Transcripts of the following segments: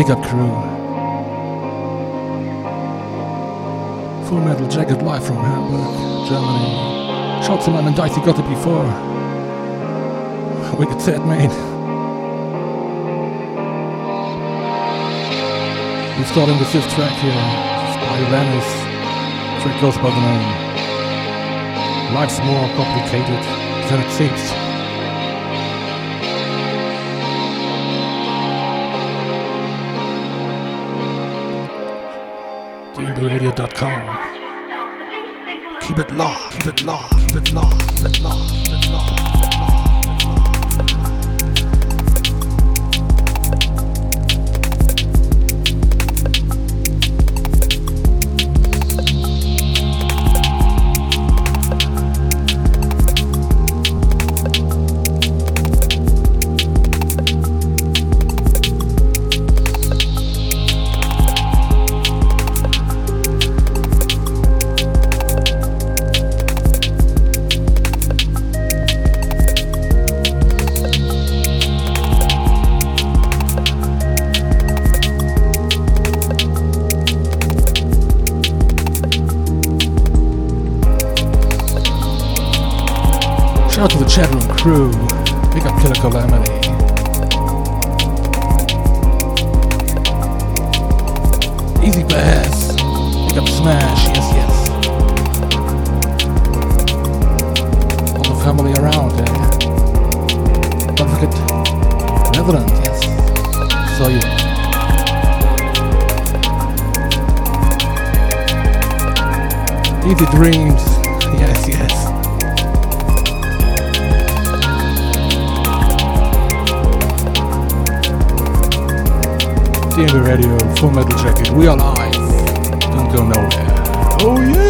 Big up crew. Full Mental Jacket live from Hamburg, Germany. Shout to and Dicey got it before. Wicked sad mate. We're starting the fifth track here. By Venice. Track goes by the name. Life's more complicated than it seems. Keep it locked, keep it locked, keep it locked, keep it locked, crew. Big up Killer Calamity. Easy Bass. Big up Smash. Yes, yes. All the family around. Eh? Don't forget Reverend. Yes. Saw you. Easy Dreams. Yes, yes. DNB Radio, Full Mental Jacket, we are live. Don't go nowhere. Oh yeah,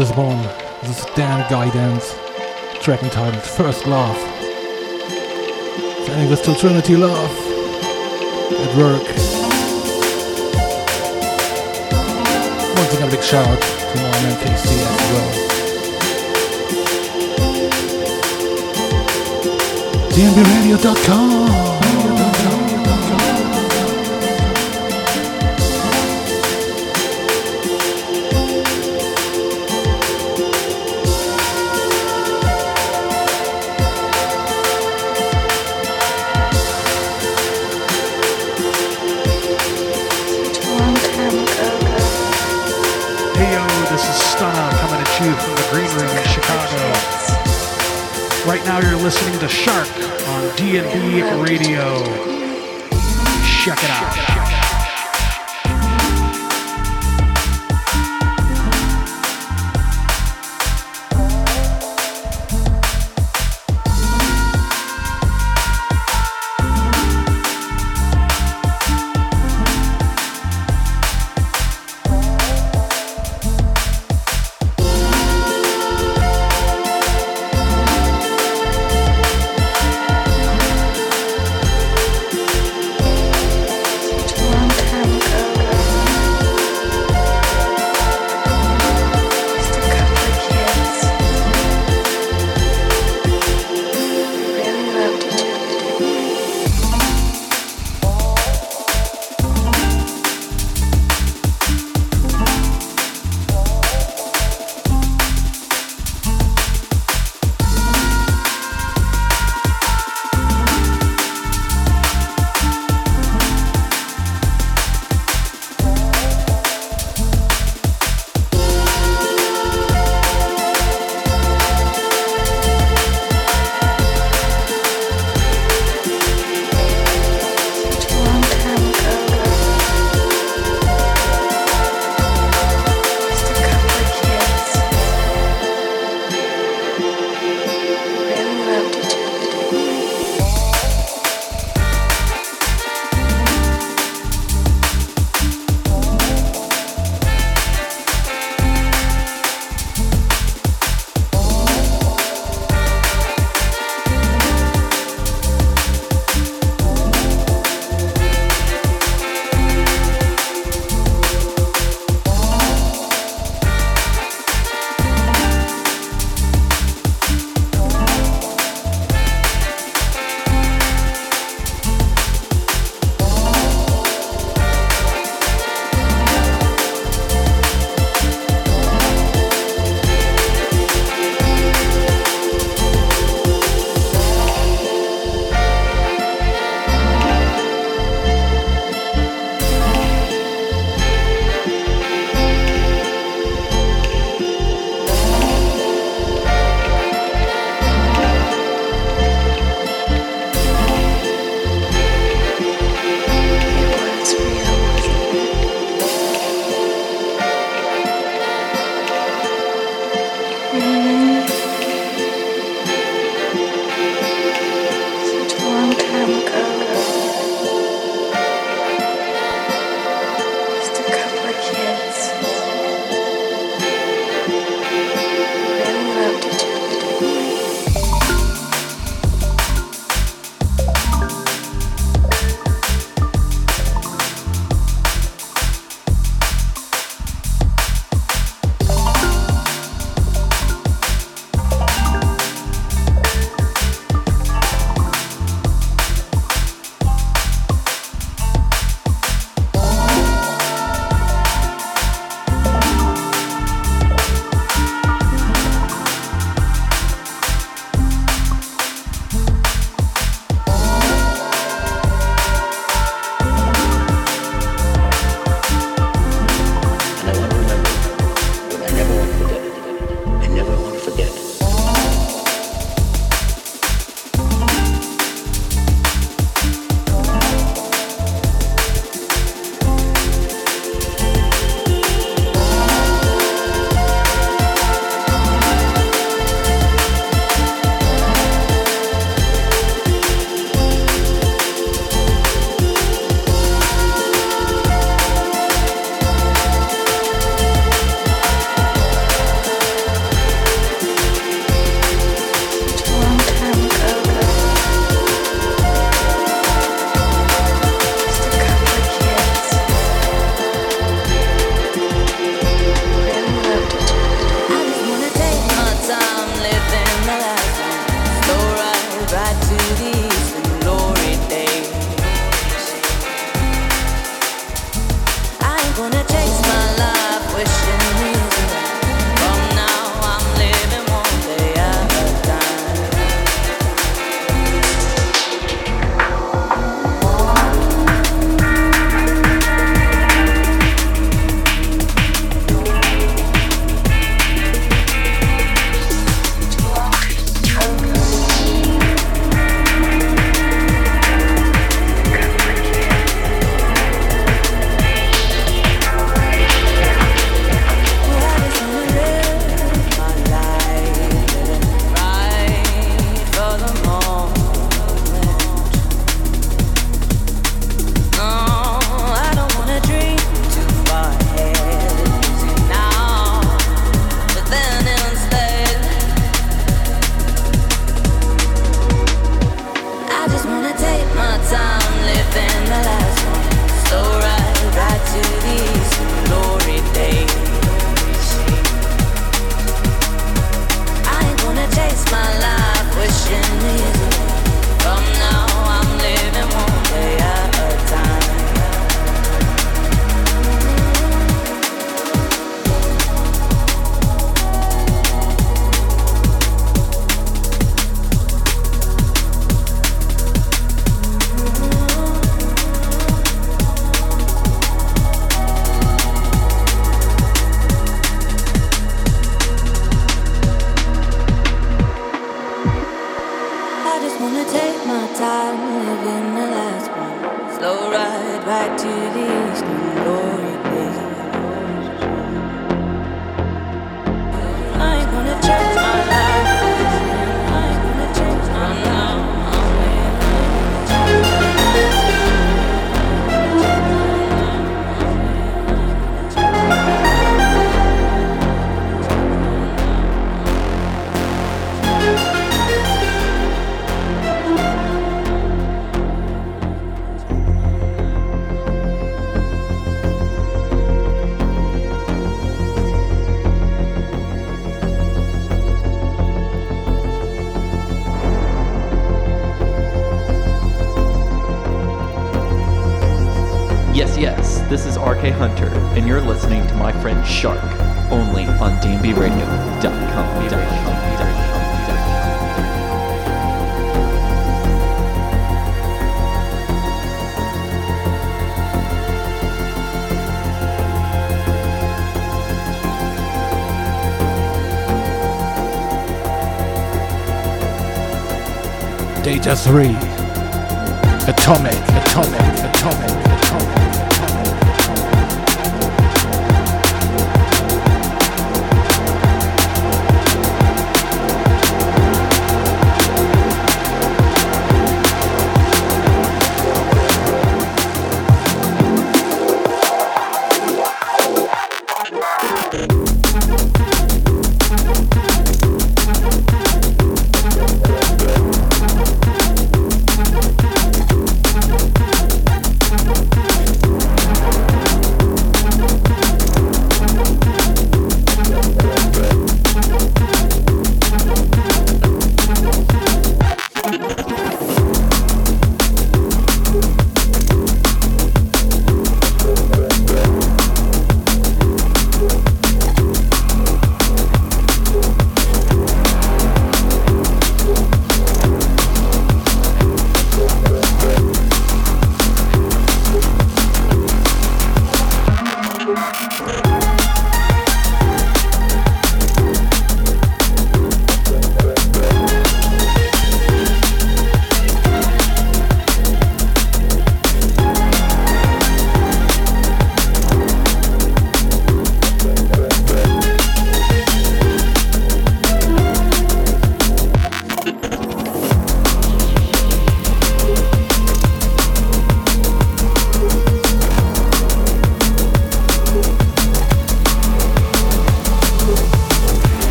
Yeah, read it on Just Born. This is Dan Guidance, track entitled First Love. Sending this to Trinity Love at work. Once again, a big shout out to my man KC as well. DNBRadio.com. listening to Shark on DNB Radio. Check it out.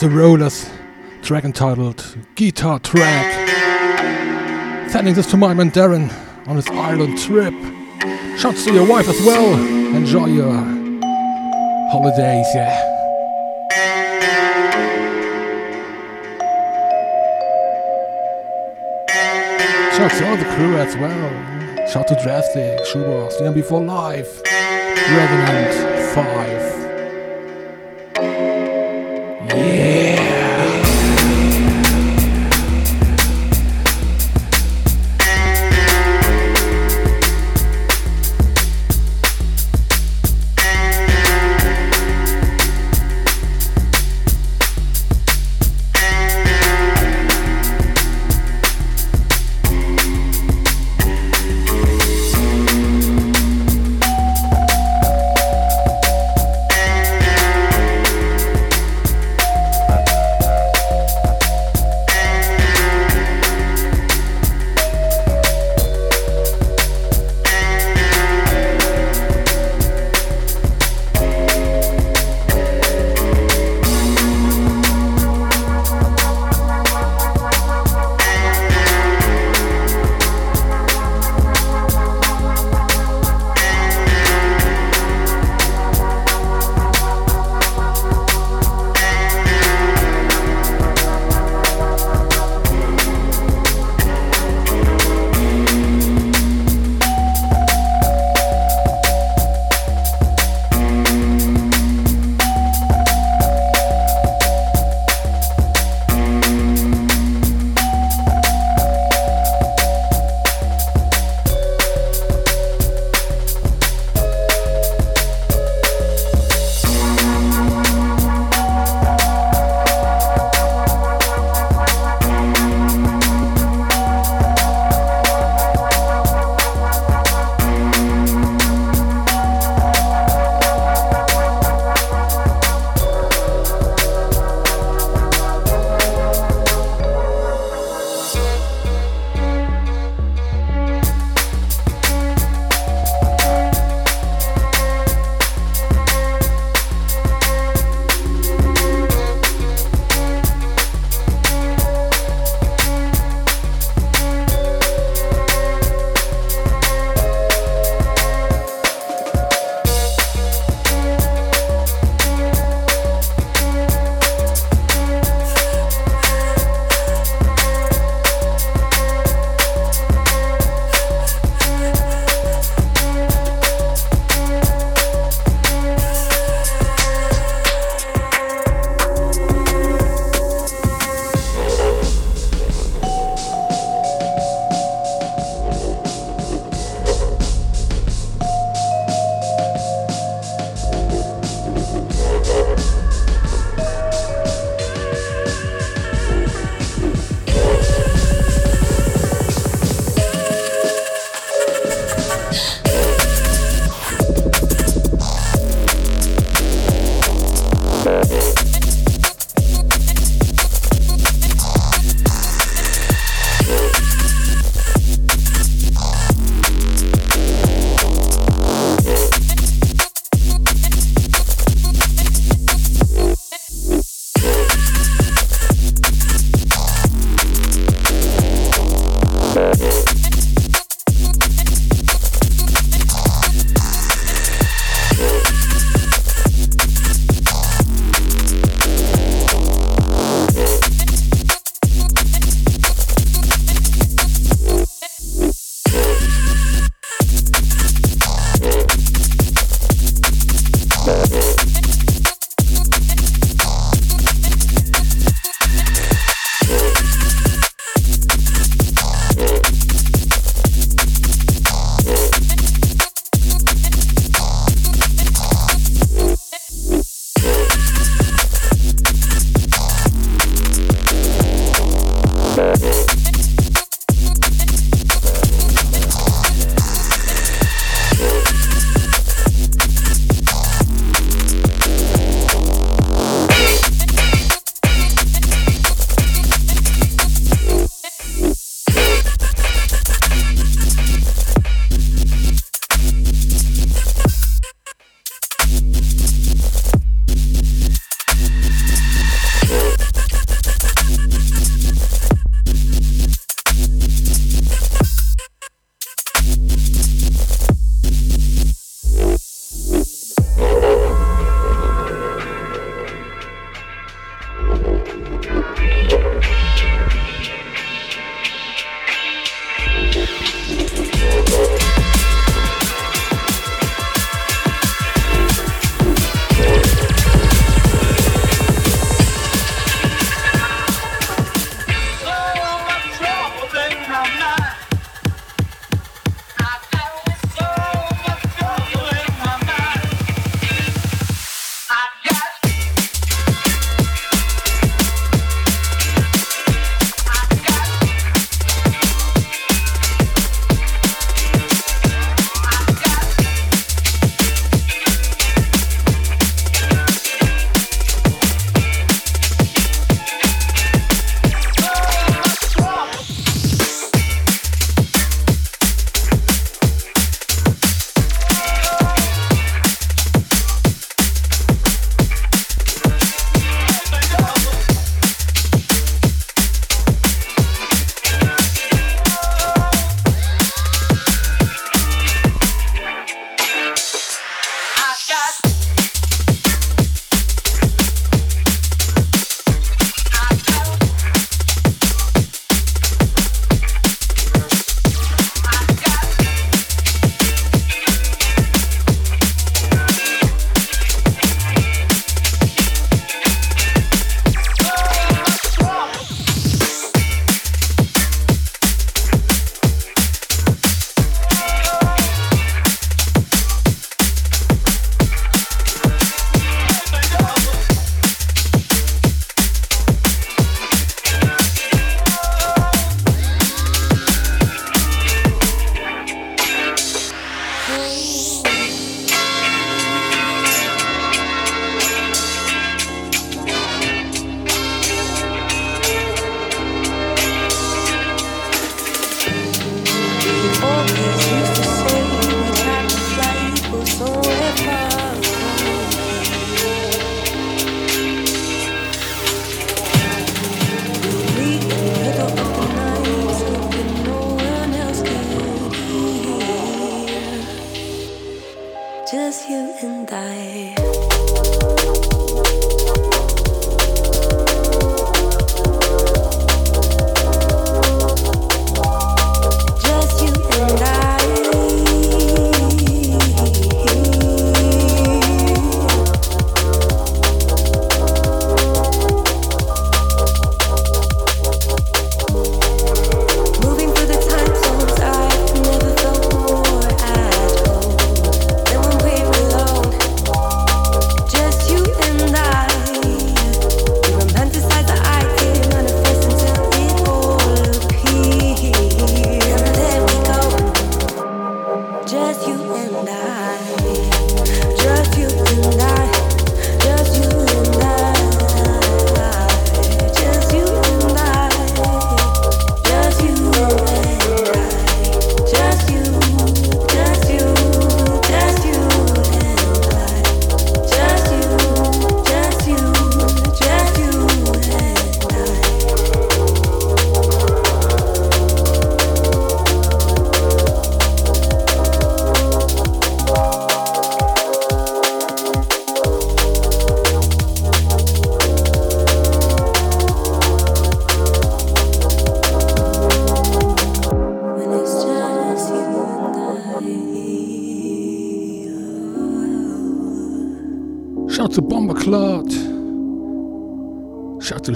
Of the Rollers, track entitled Guitar Track. Sending this to my man Darren on his island trip. Shouts to your wife as well. Enjoy your holidays, yeah. Shout to all the crew as well. Shout to Drastic, Shoebox, for Life, Revenant 5.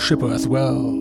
Shipper as well.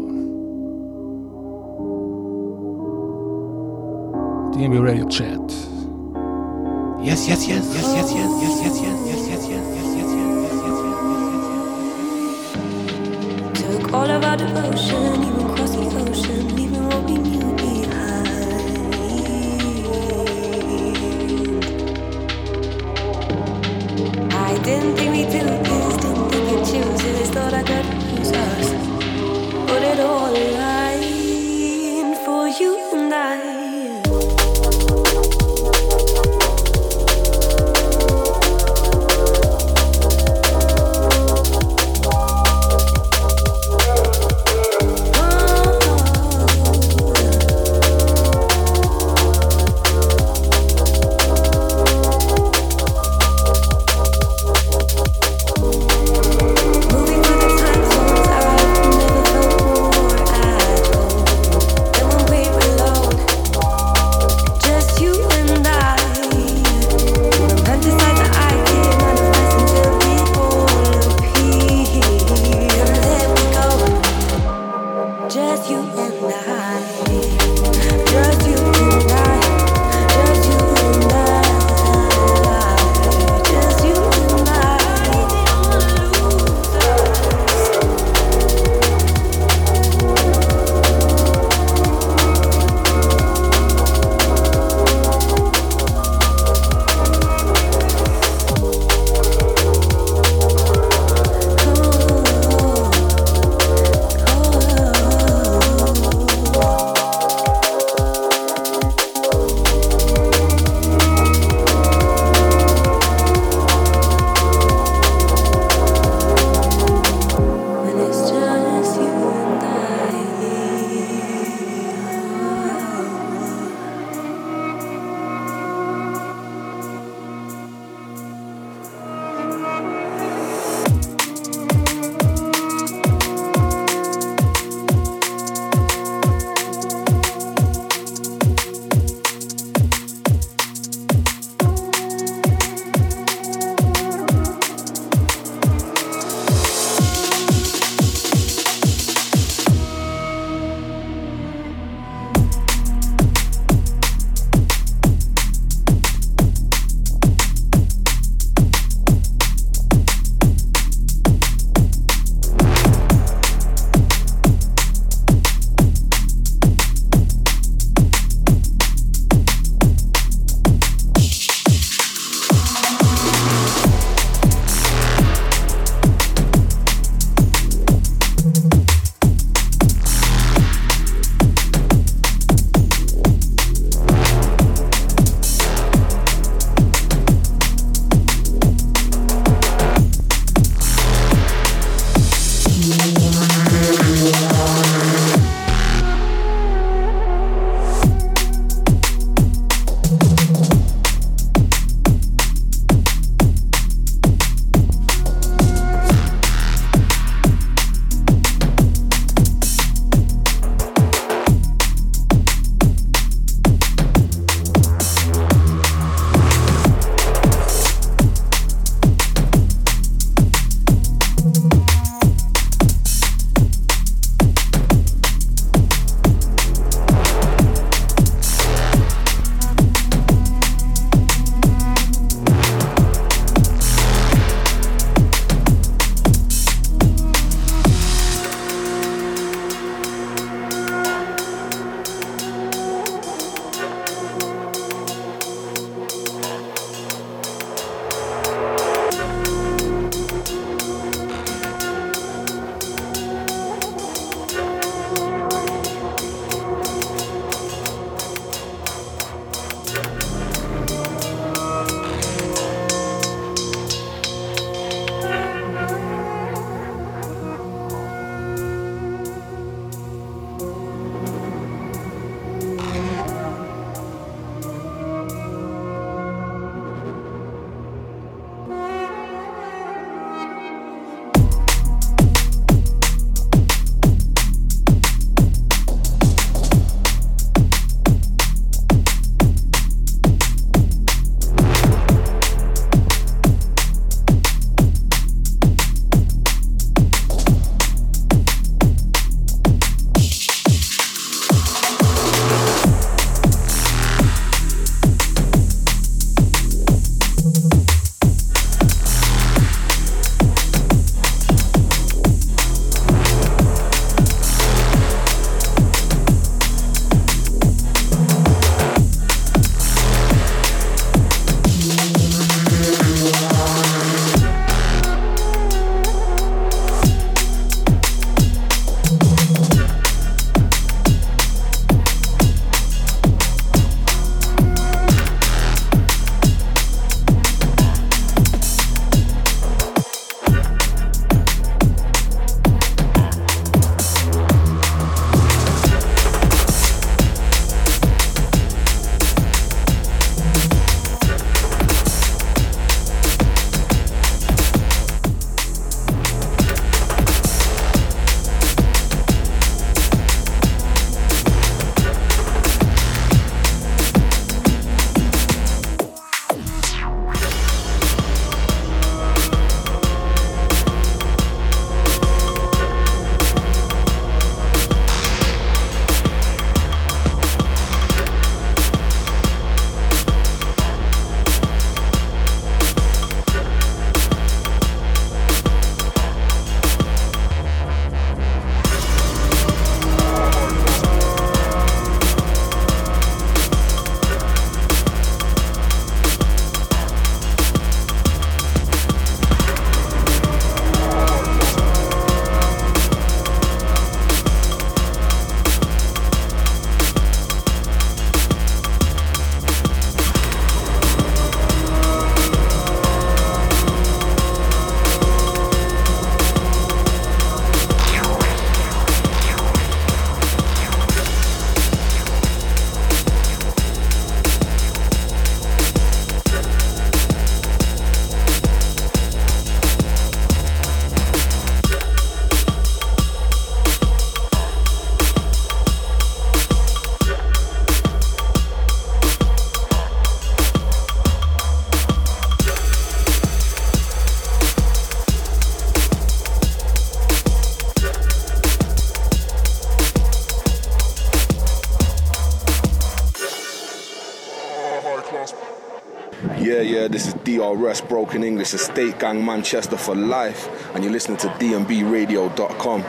This is DRS Broken English, Estate Gang Manchester for life, and you're listening to dnbradio.com.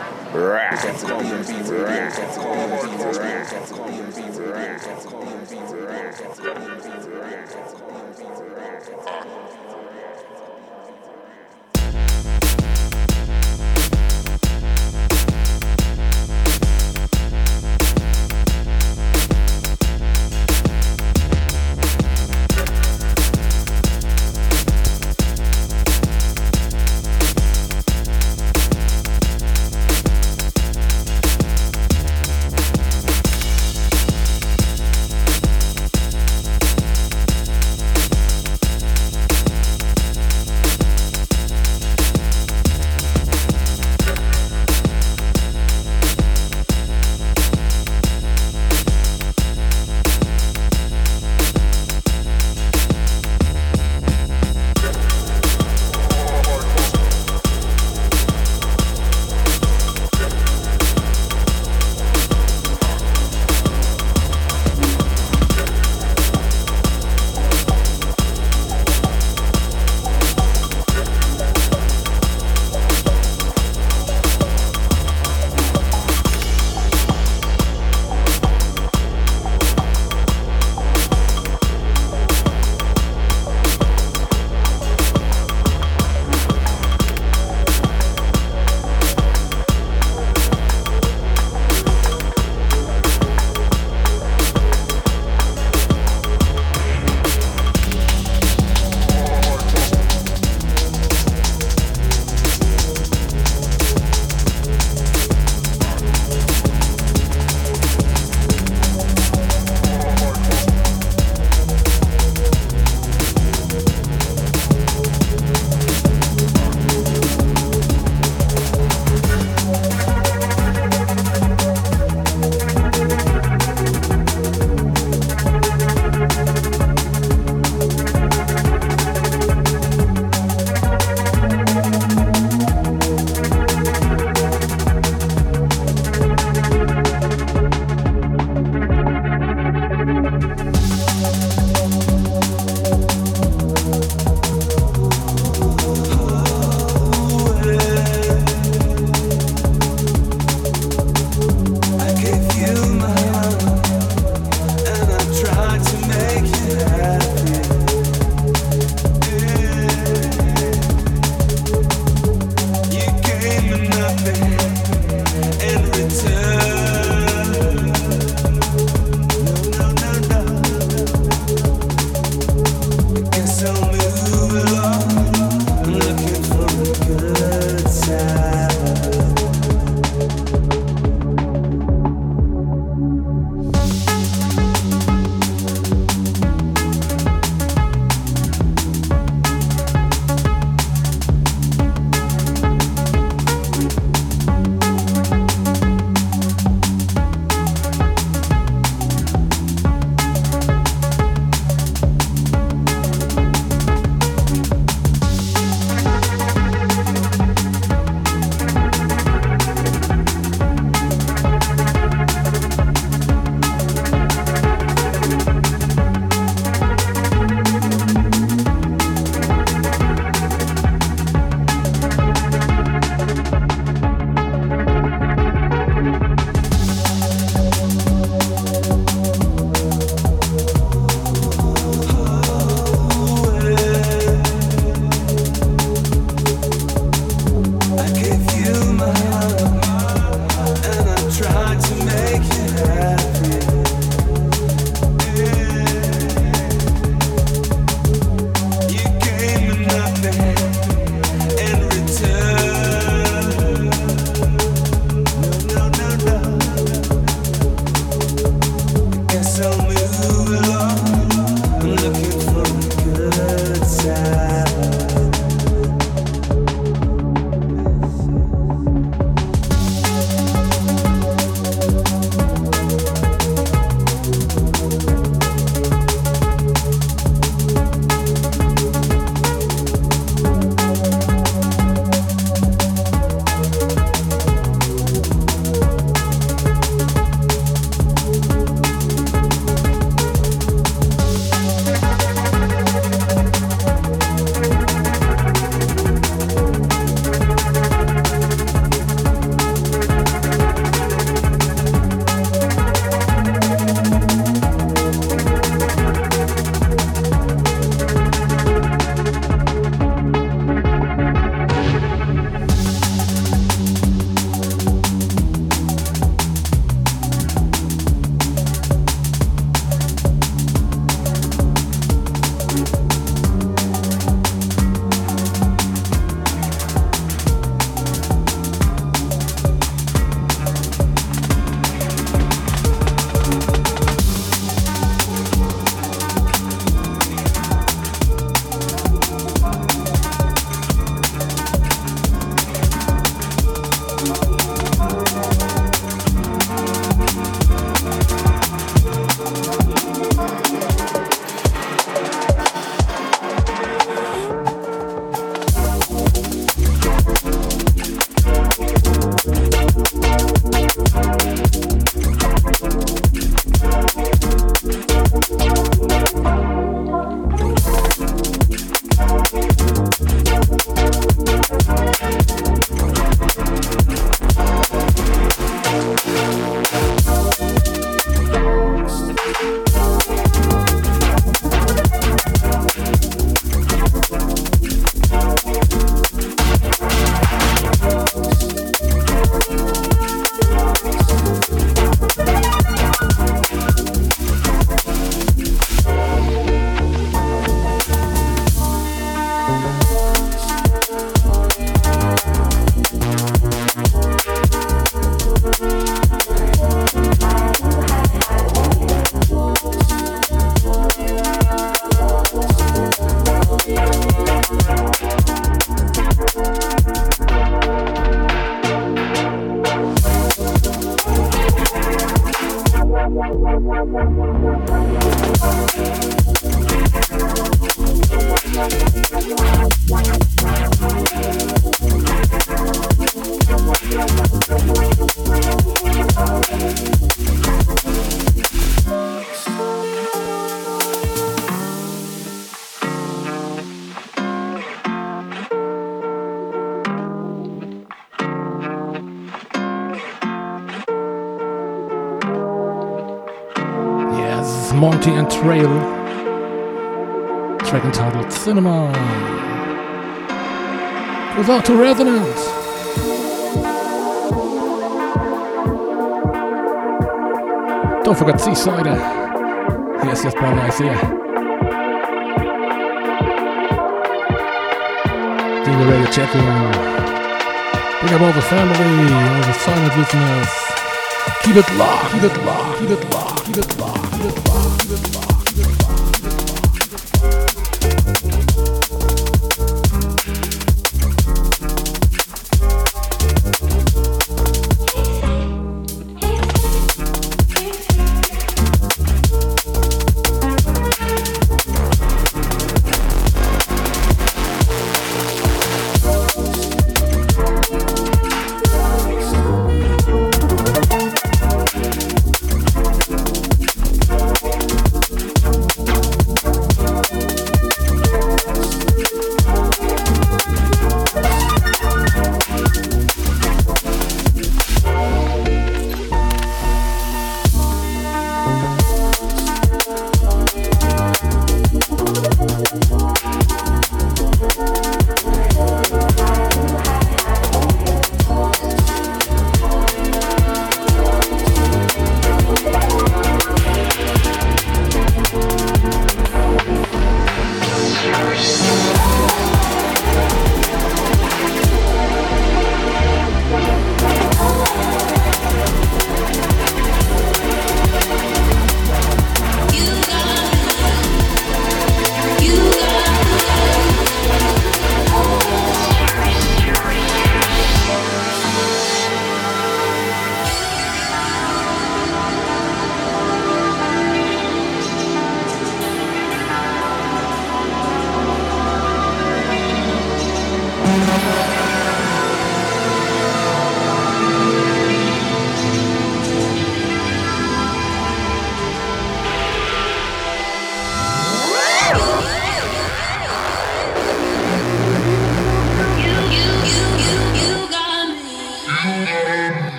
Trail. Track entitled Cinema. Without a Resonance. Don't forget Seaside. Yes, yes, brother, I see ya. Do the radio check in. Big up all the family, all the silent listeners. Keep it locked, keep it locked, keep it locked, keep it locked,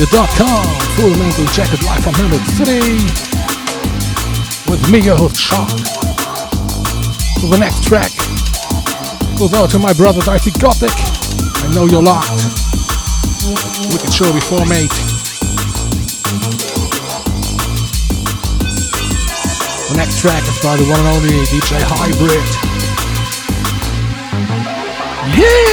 DNBRadio.com Full Mental Jacket live from Hamlet City with me, your host Shark. So the next track goes out to my brother Darcy Gothic. I know you're locked. Wicked show before, mate. The next track is by the one and only DJ Hybrid. Yeah,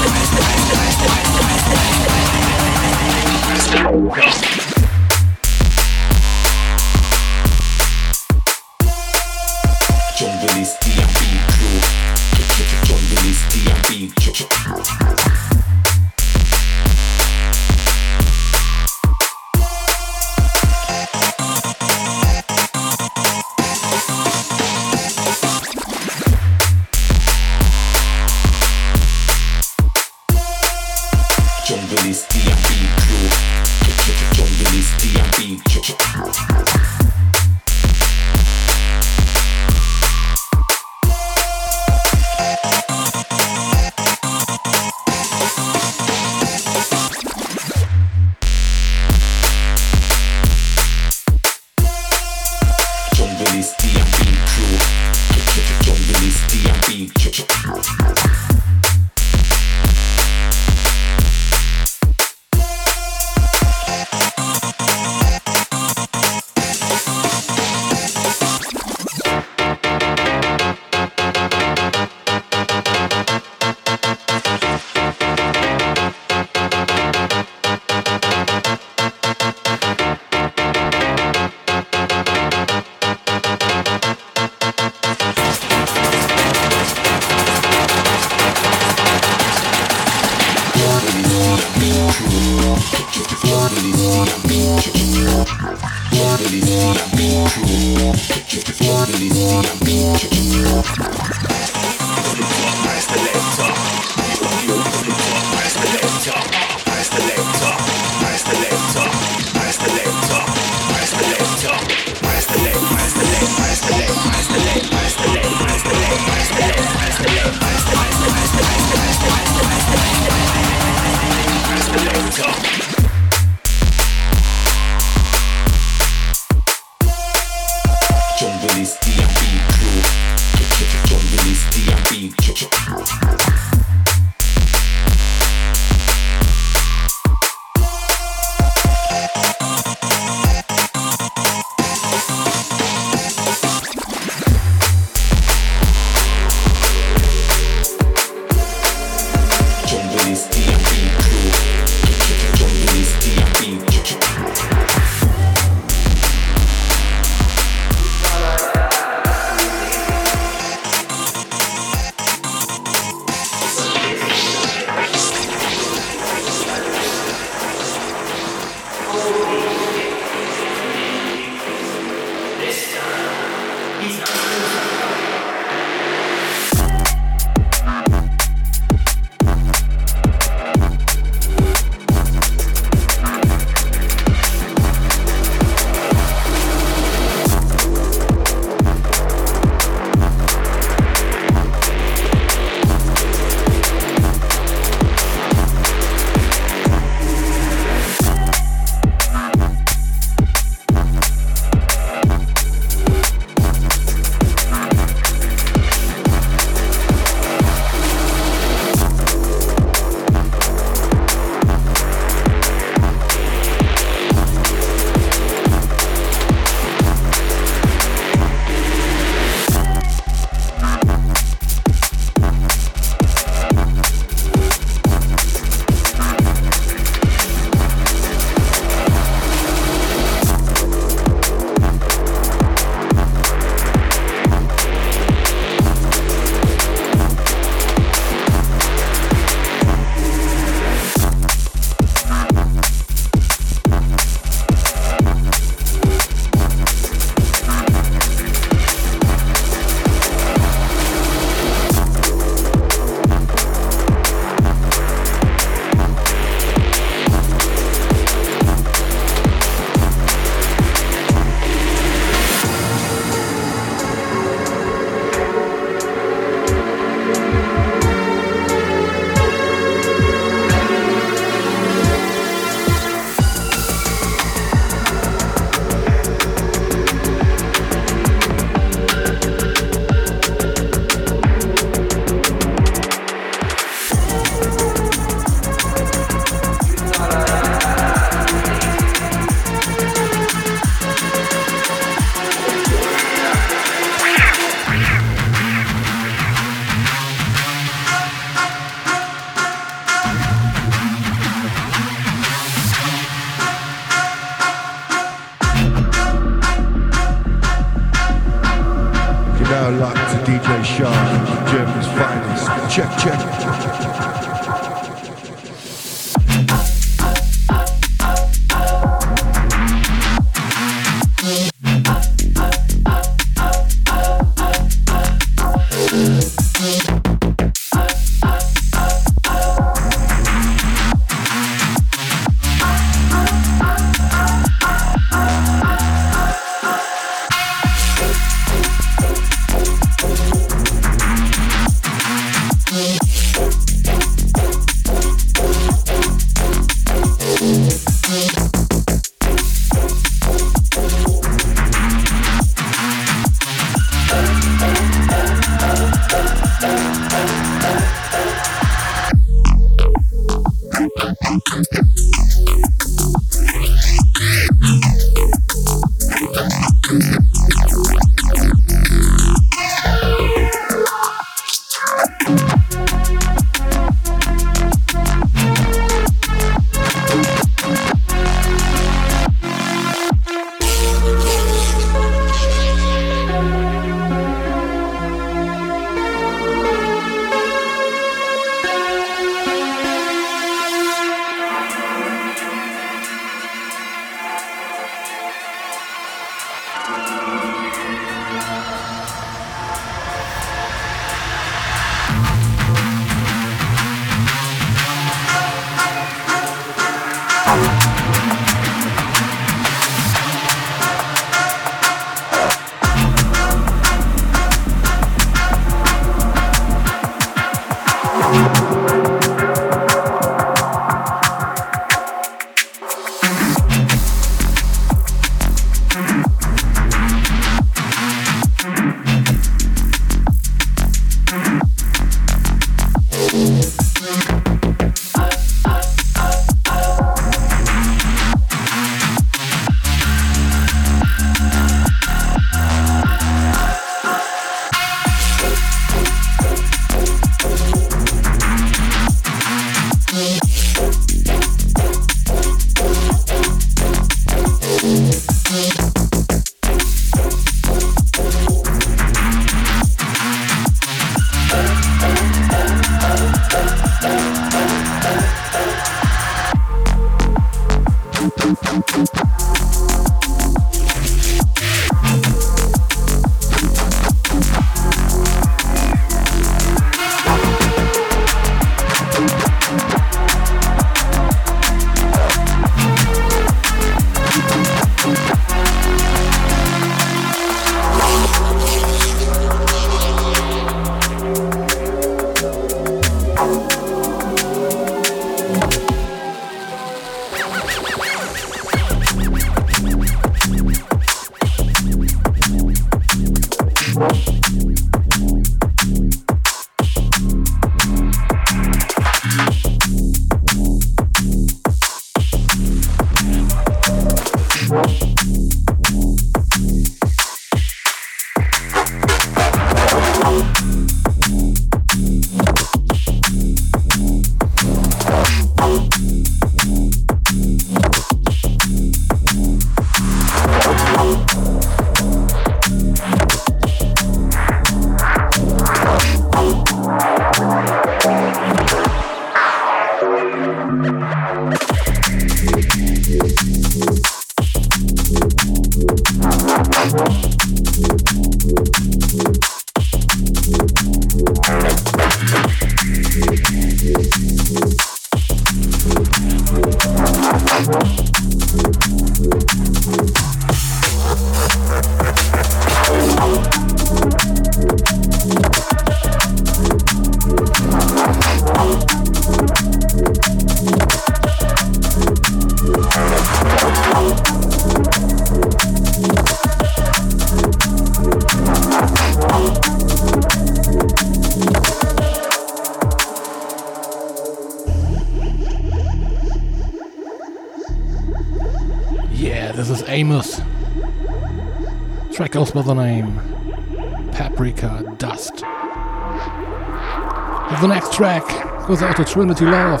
track goes out to Trinity Love.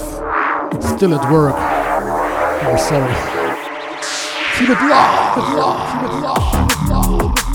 Still at work. I'm sorry. Keep it love, keep it love, keep it love,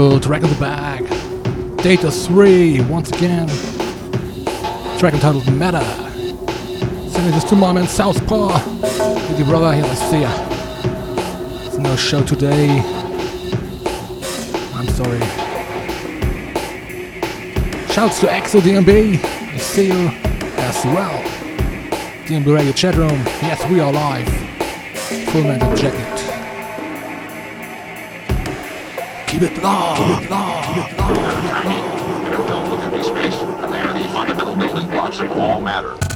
People, Dragon the Bag. Data 3, once again. Track entitled Meta. Sending this to my man Southpaw. With your brother here, I see ya. There's no show today. I'm sorry. Shouts to Exo DNB. I see you as well. DNB Radio chat room. Yes, we are live. Full Mental Jacket. Keep it low. Keep it low. Keep it low. Don't look at me space, and they are the fundamental building blocks of all matter.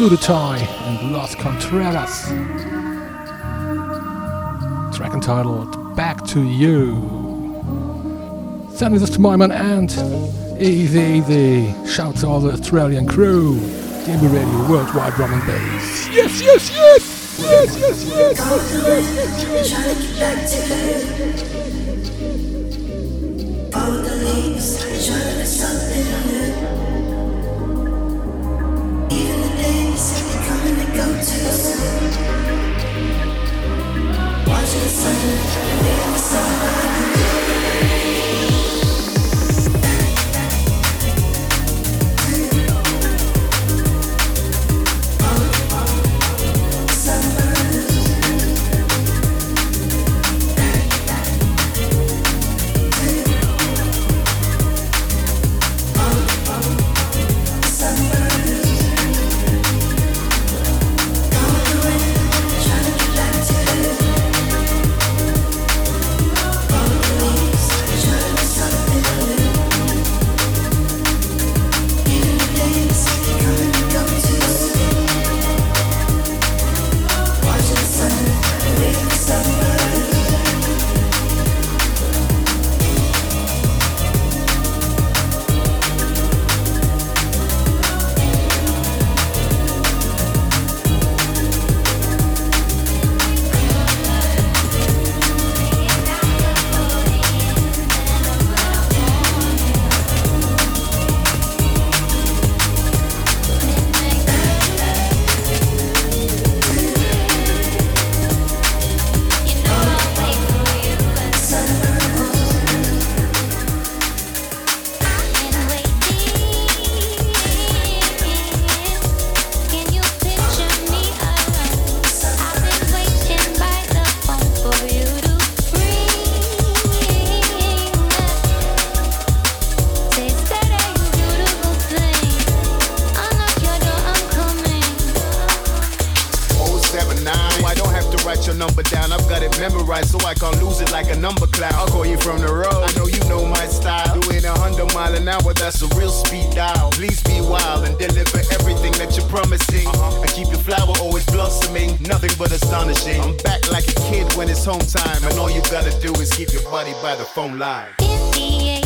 Fluidity and Loz Contreras. Track entitled Back to You. Sending this to my man and Easy Easy. Shout to all the Australian crew. DB Radio Worldwide Drum and Bass. Yes, yes, yes! Yes, yes, yes! yes, yes, yes, yes, yes. The sun, live the sun. By the phone line.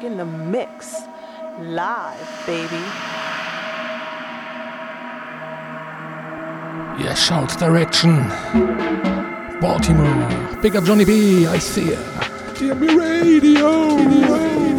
Shark in the mix. Live, baby. Yeah, shout direction. Baltimore. Pick up Johnny B. I see ya. DNB Radio. Radio.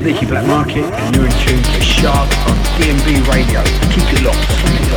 Nicky Blackmarket, and you're in tune to Shark on DNB Radio. Keep it locked.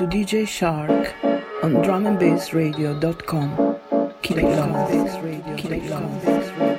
To DJ Shark on drumandbassradio.com. Keep it locked. Keep it locked.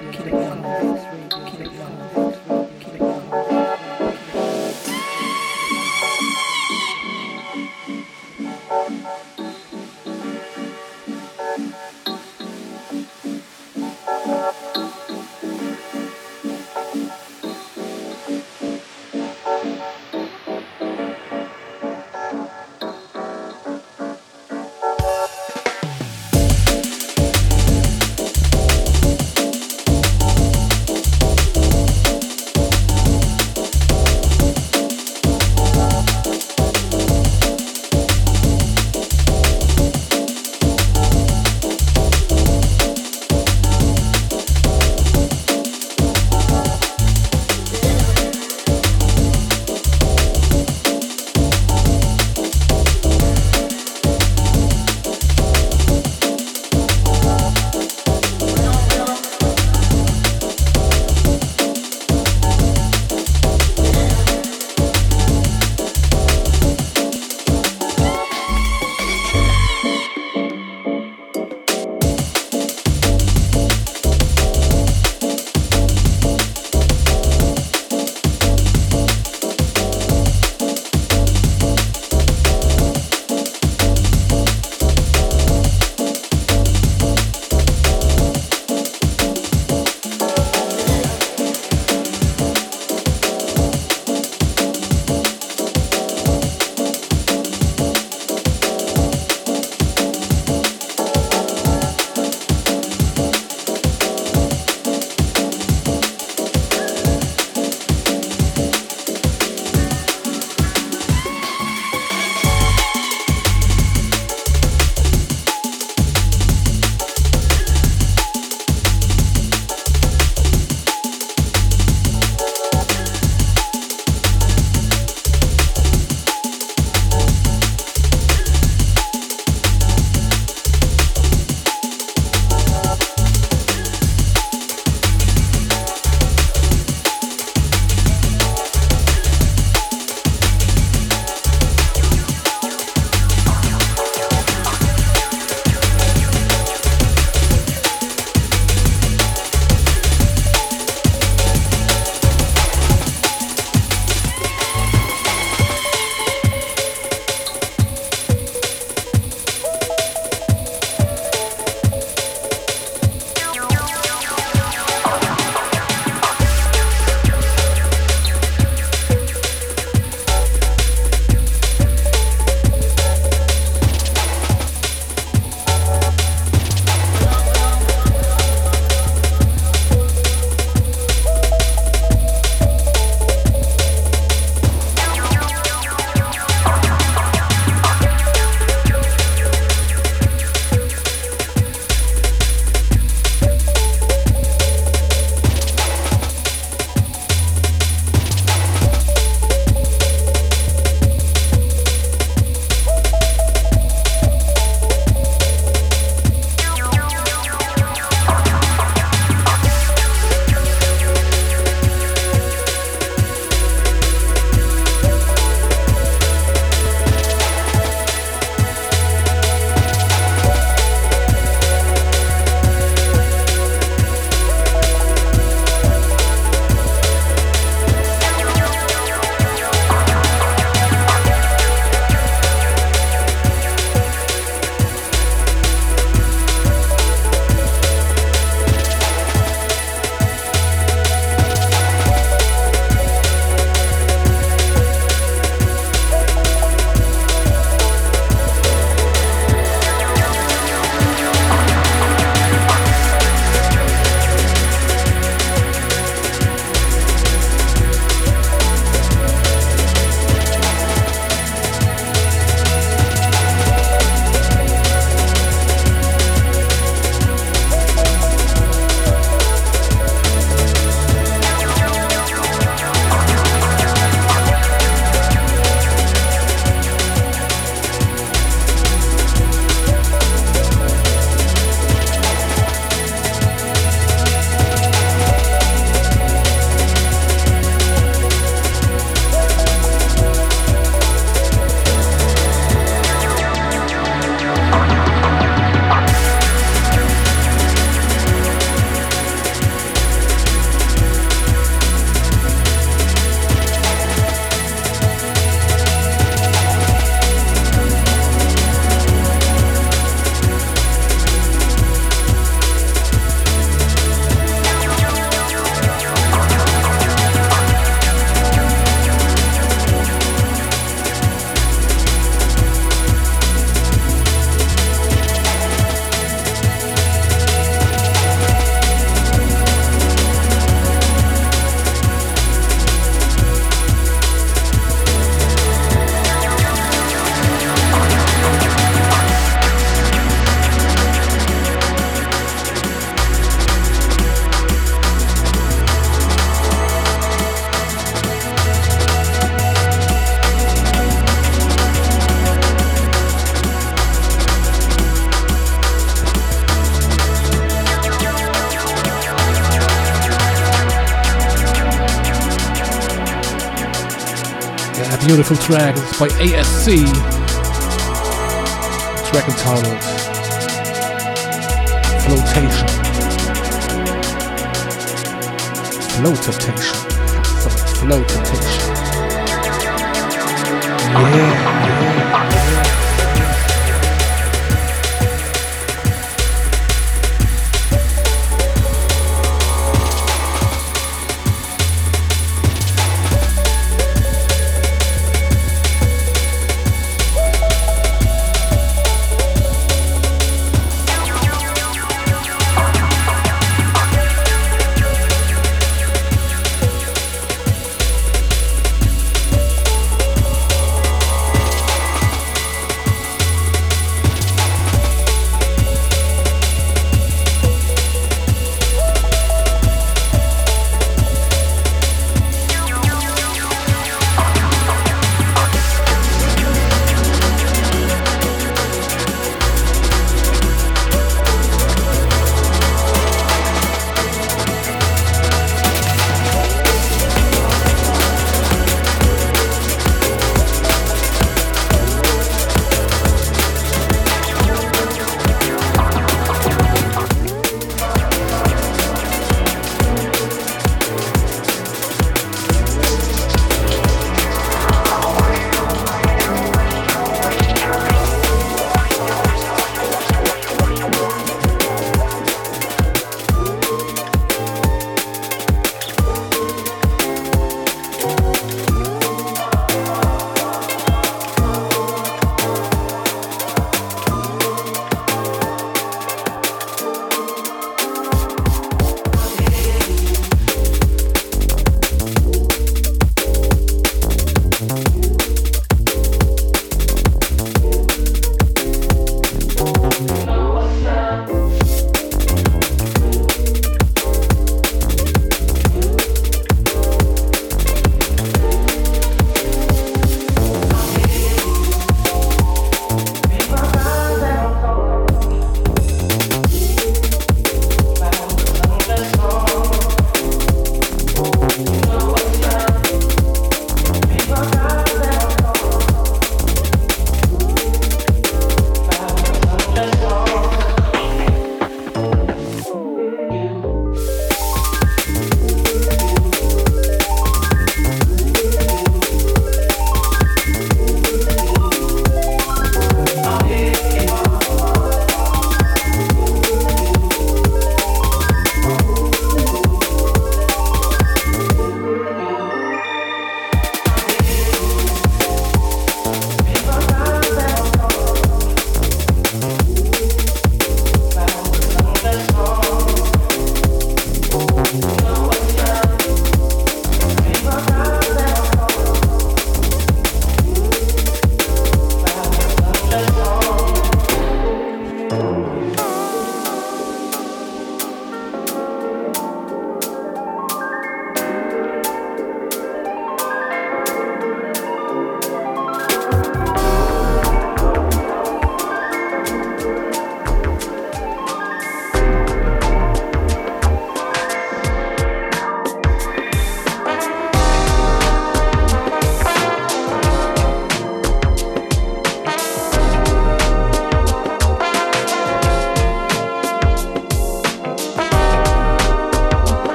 Beautiful track. It's by ASC. Track entitled Flotation. Flotation. Flotation. Yeah,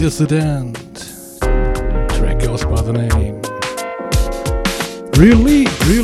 Dissident. Track goes by the name. Really, really, really.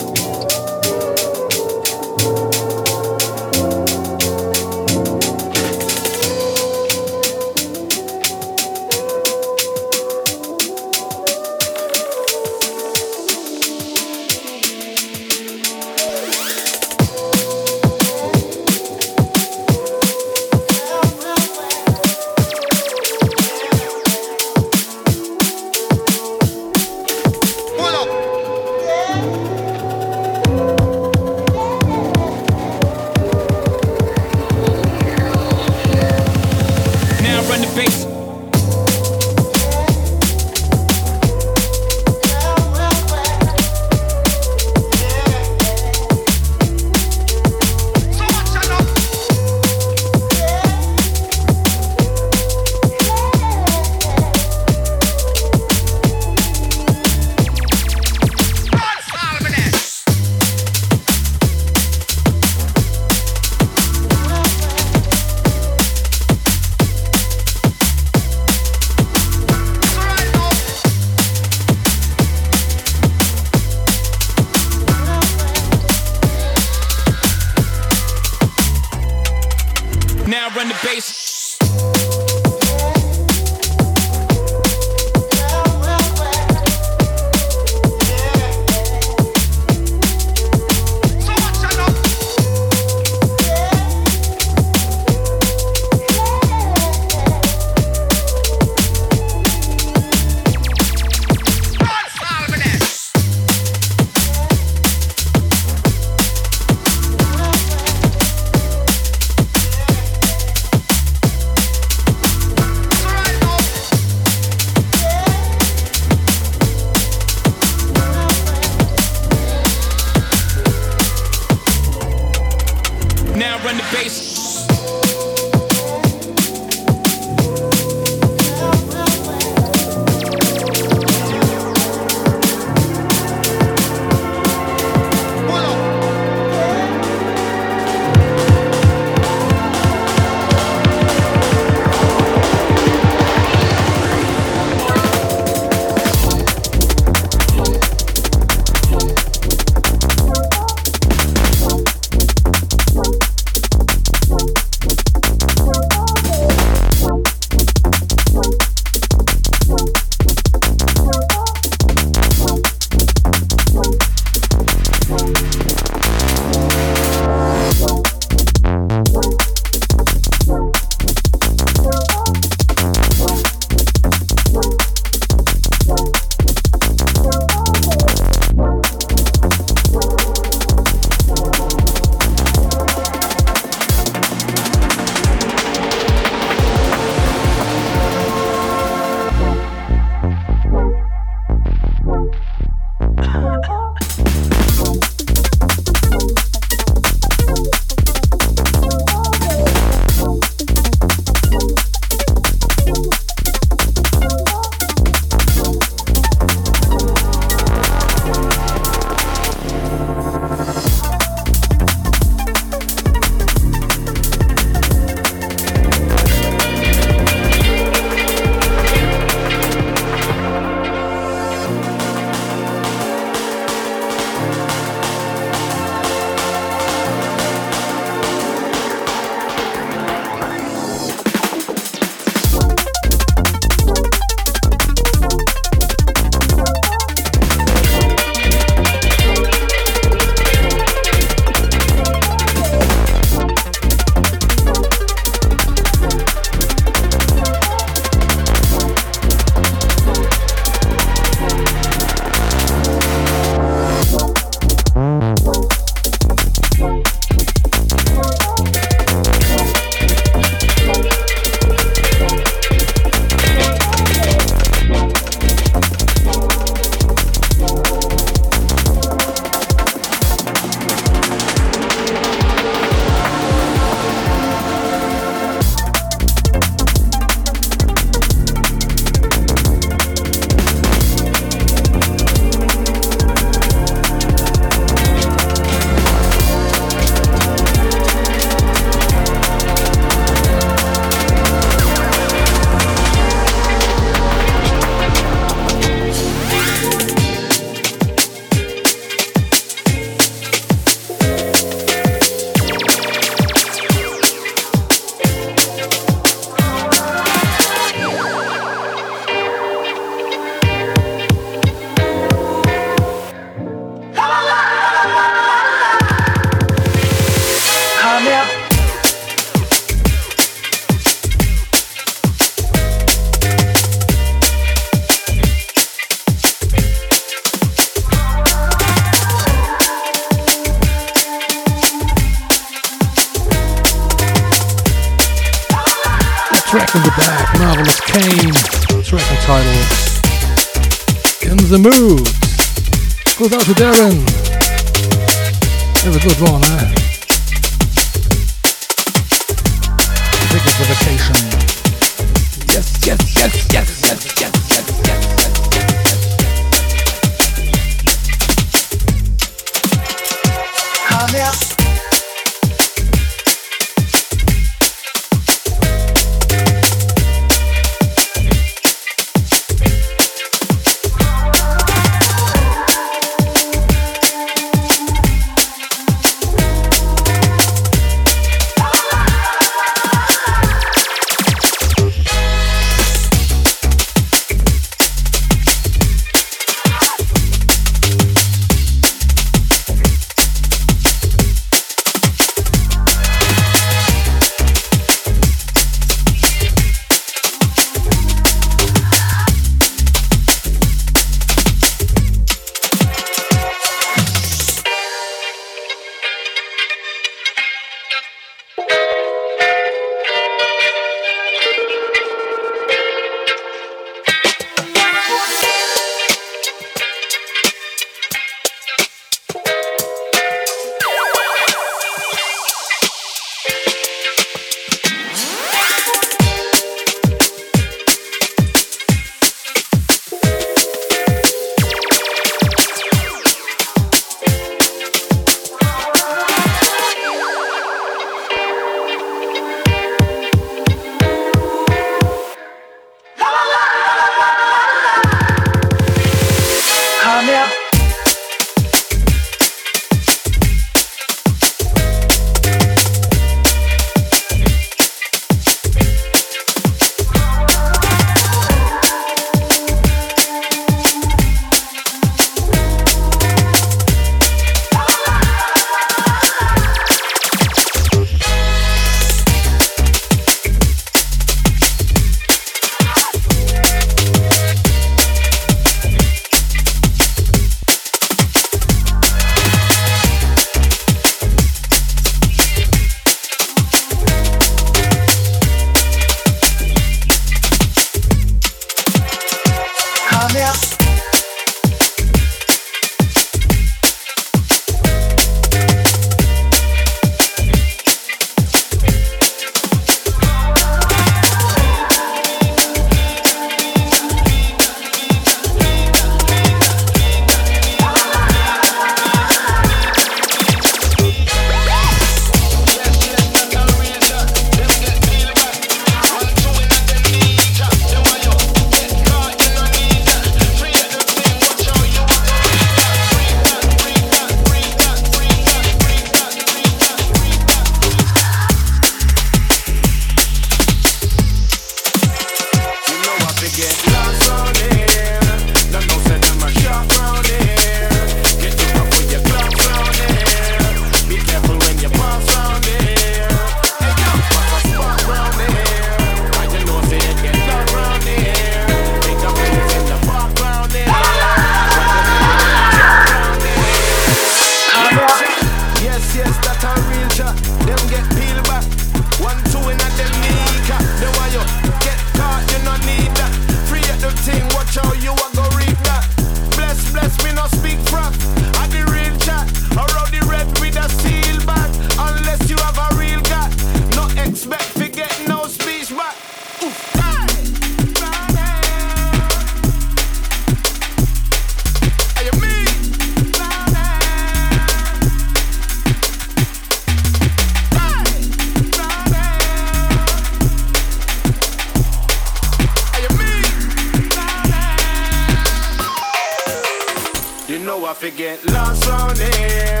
You know I forget lost round here.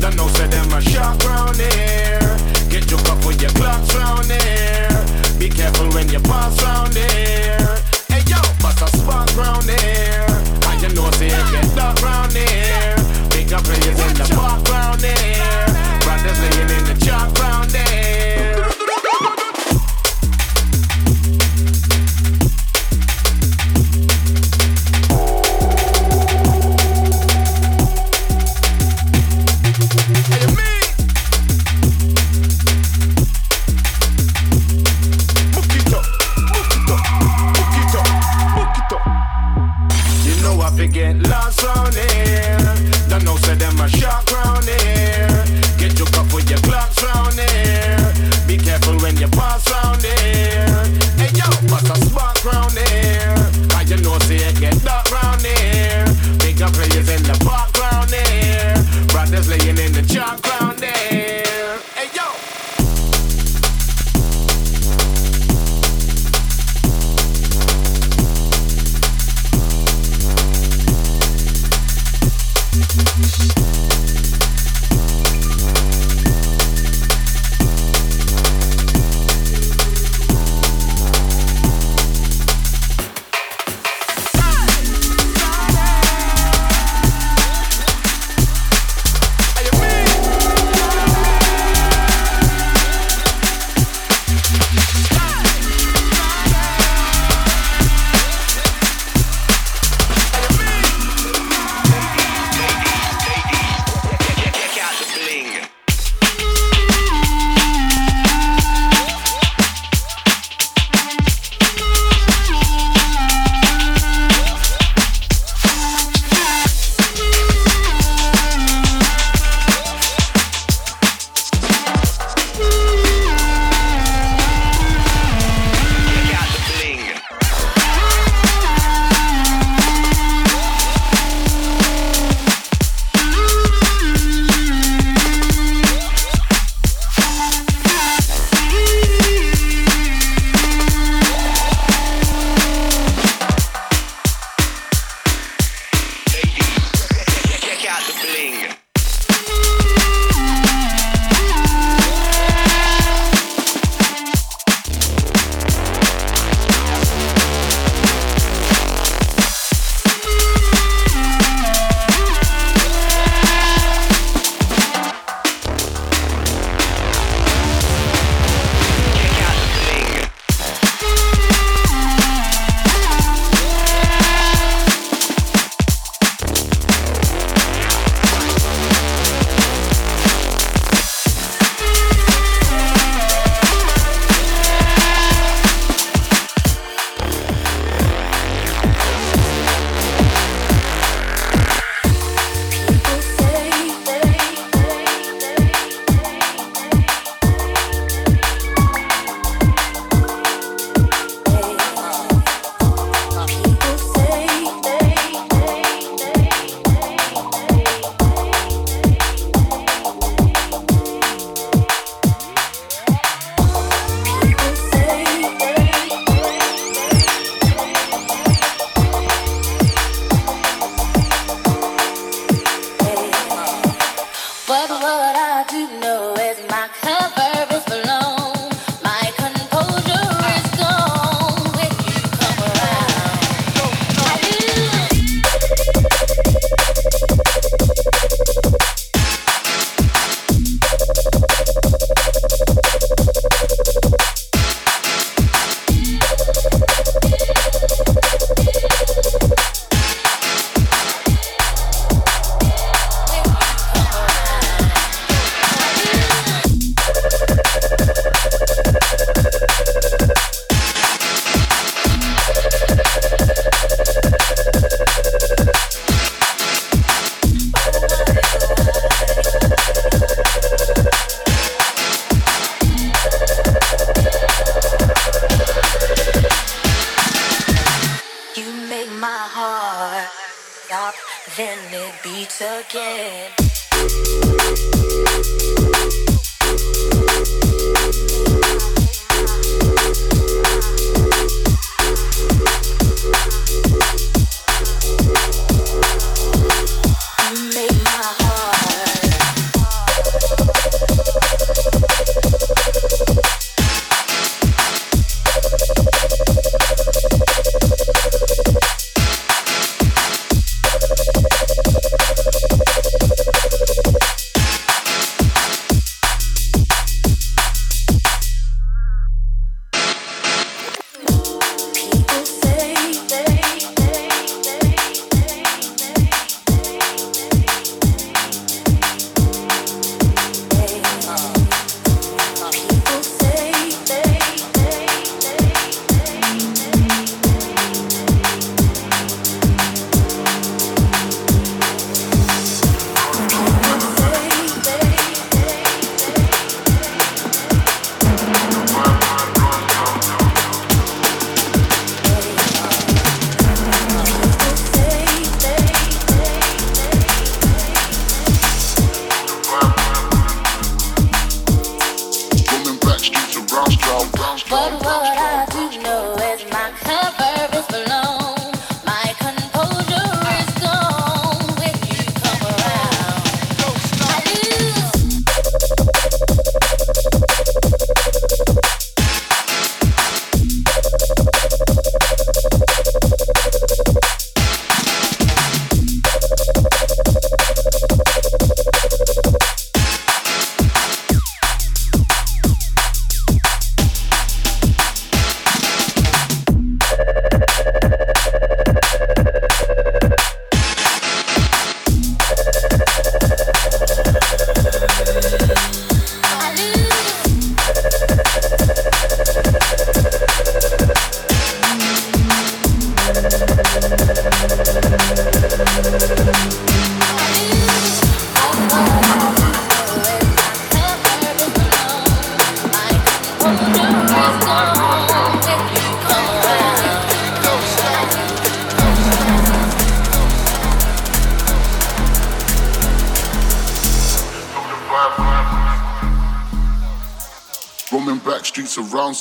Don't know say them a shark round here. Get your cup with your clocks round here. Be careful when you pass round here. Hey yo, bust a spark round here. And you know say it get dark round here. Big up players in the park round here. Brothers laying in the chalk round here.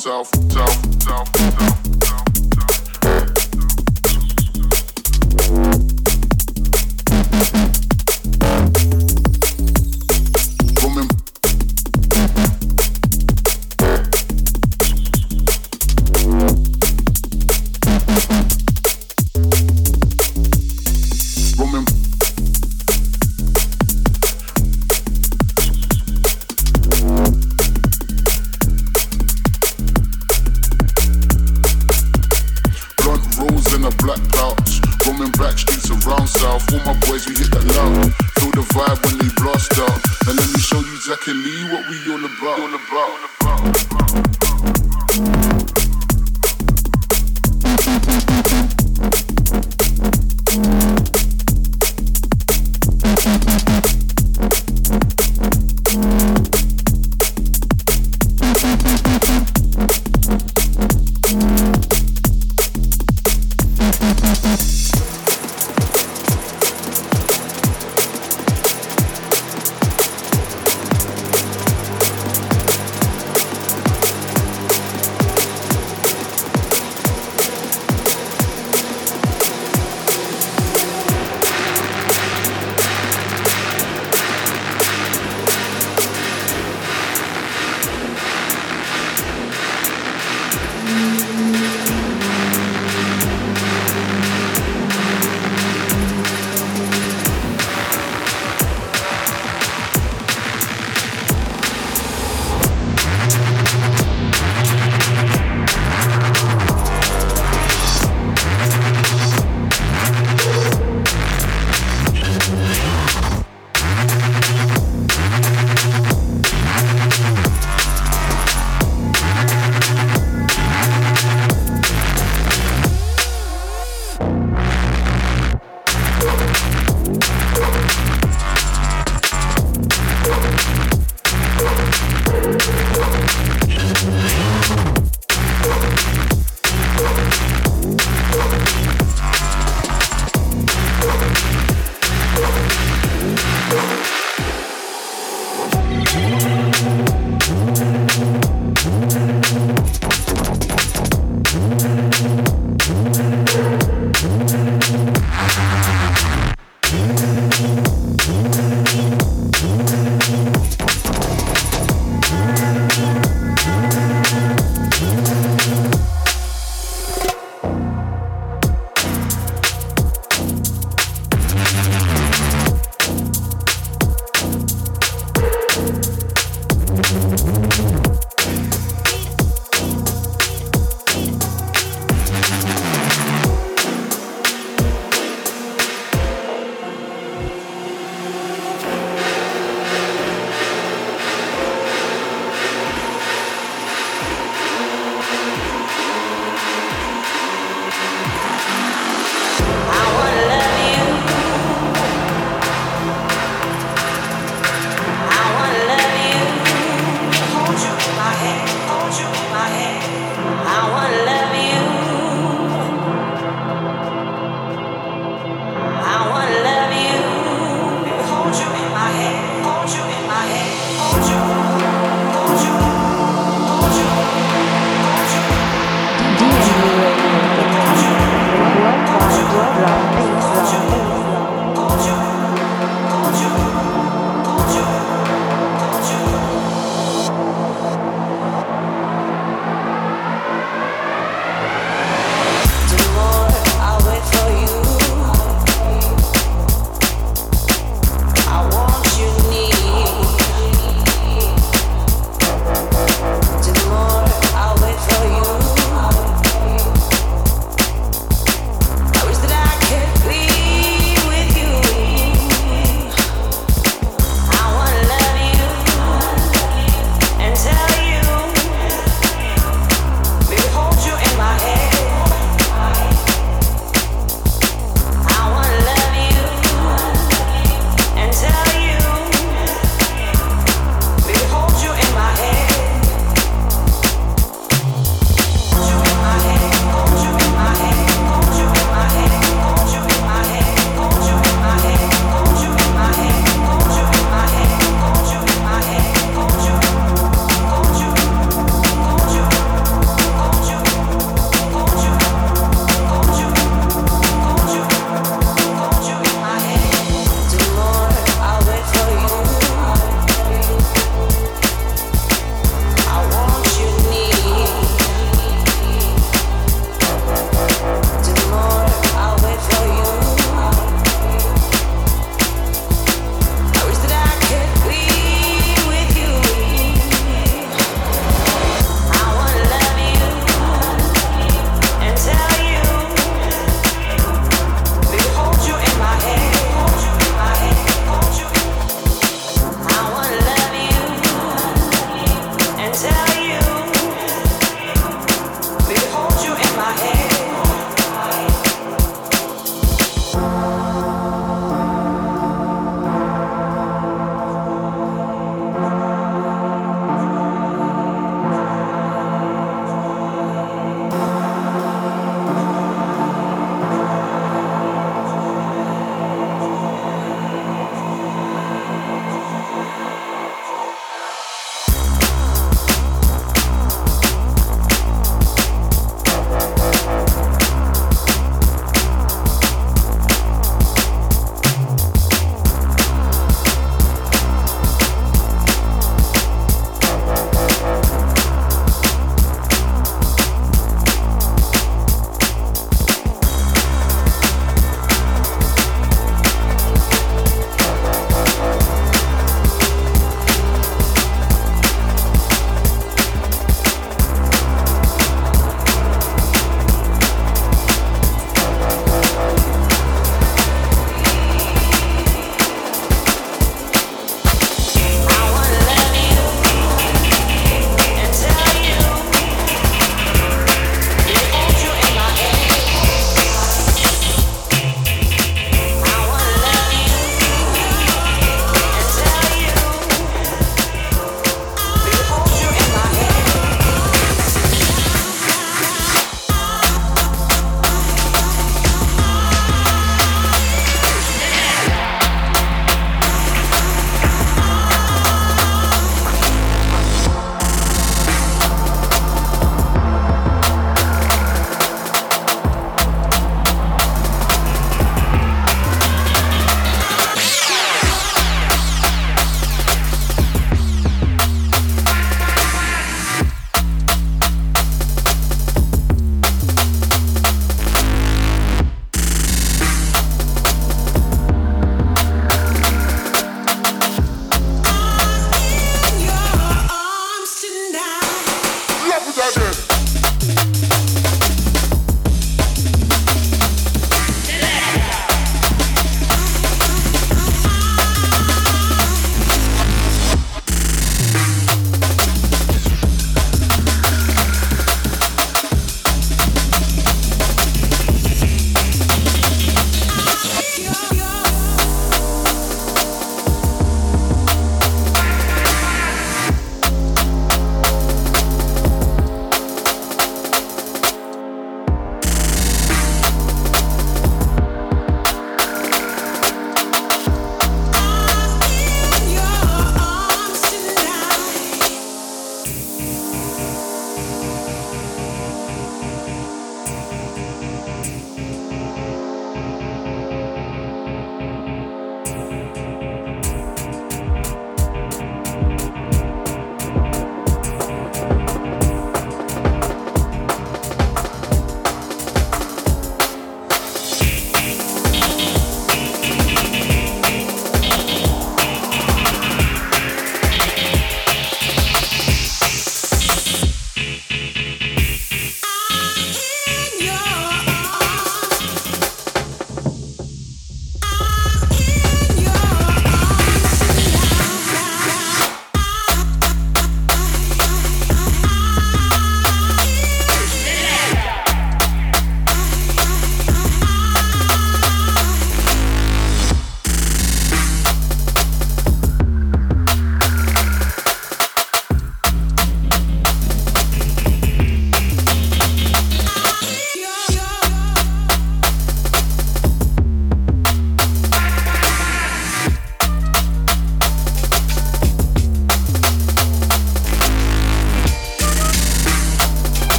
Streets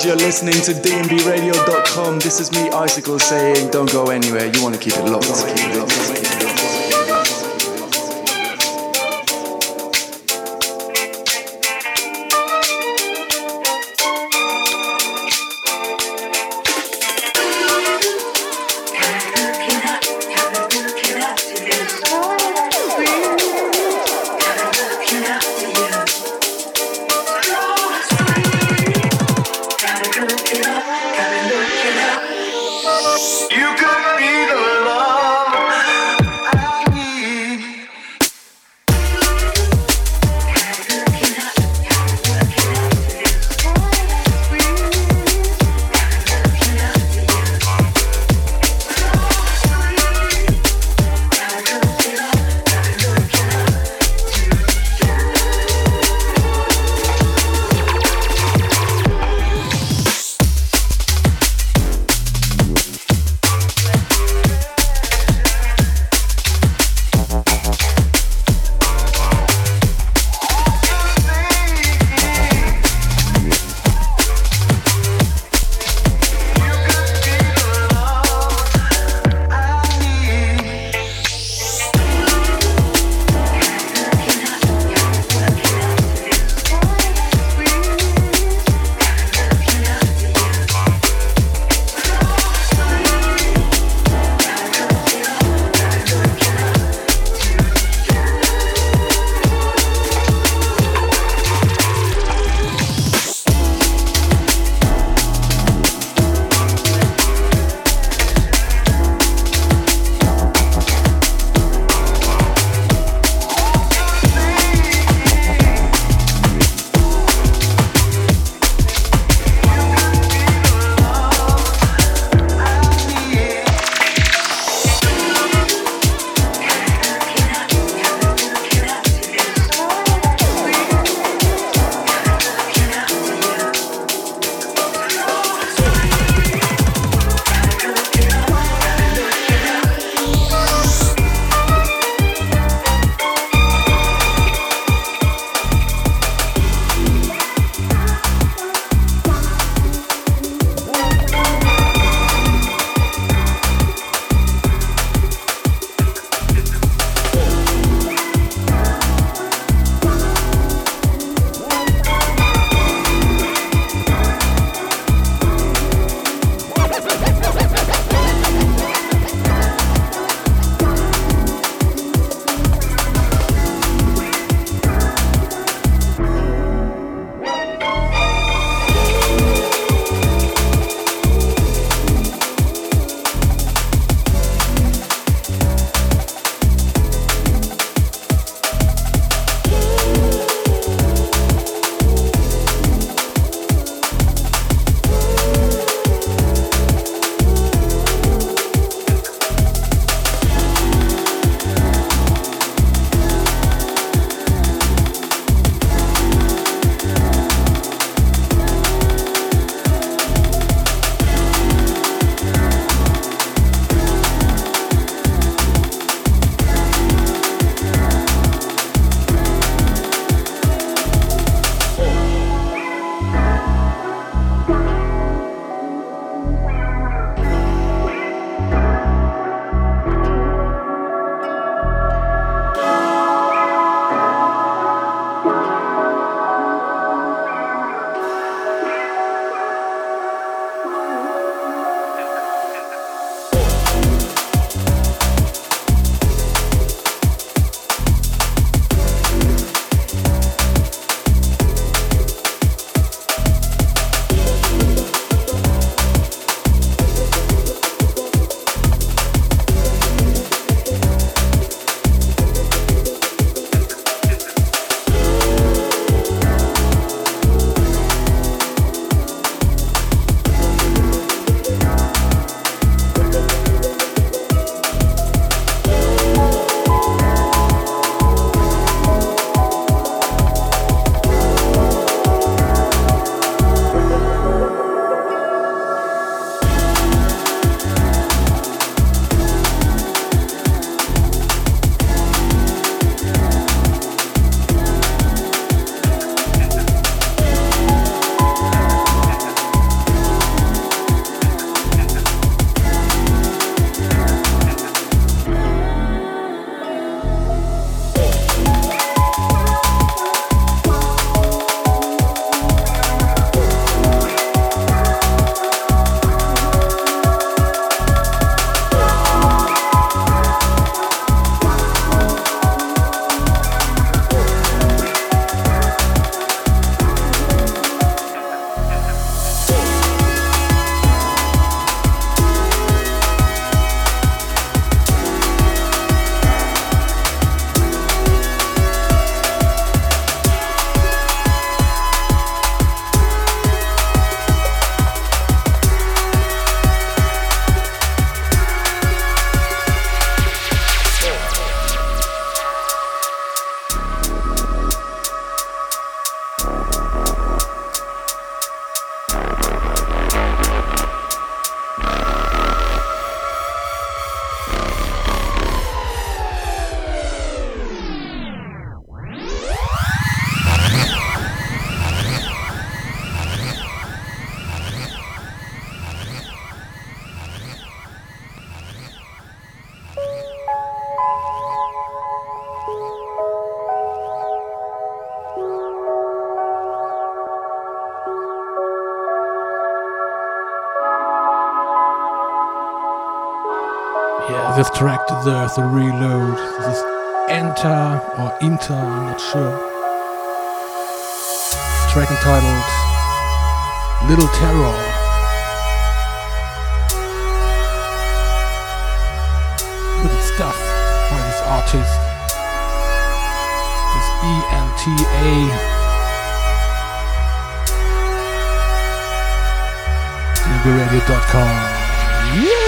guys, you're listening to dnbradio.com. This is me, Icicle, saying don't go anywhere. You want to keep it locked. Keep it locked. Track deserves a reload. This is Enter or Inter, I'm not sure. Track entitled Little Terror. Good stuff by this artist. This ENTA. DNBRadio.com. Yeah!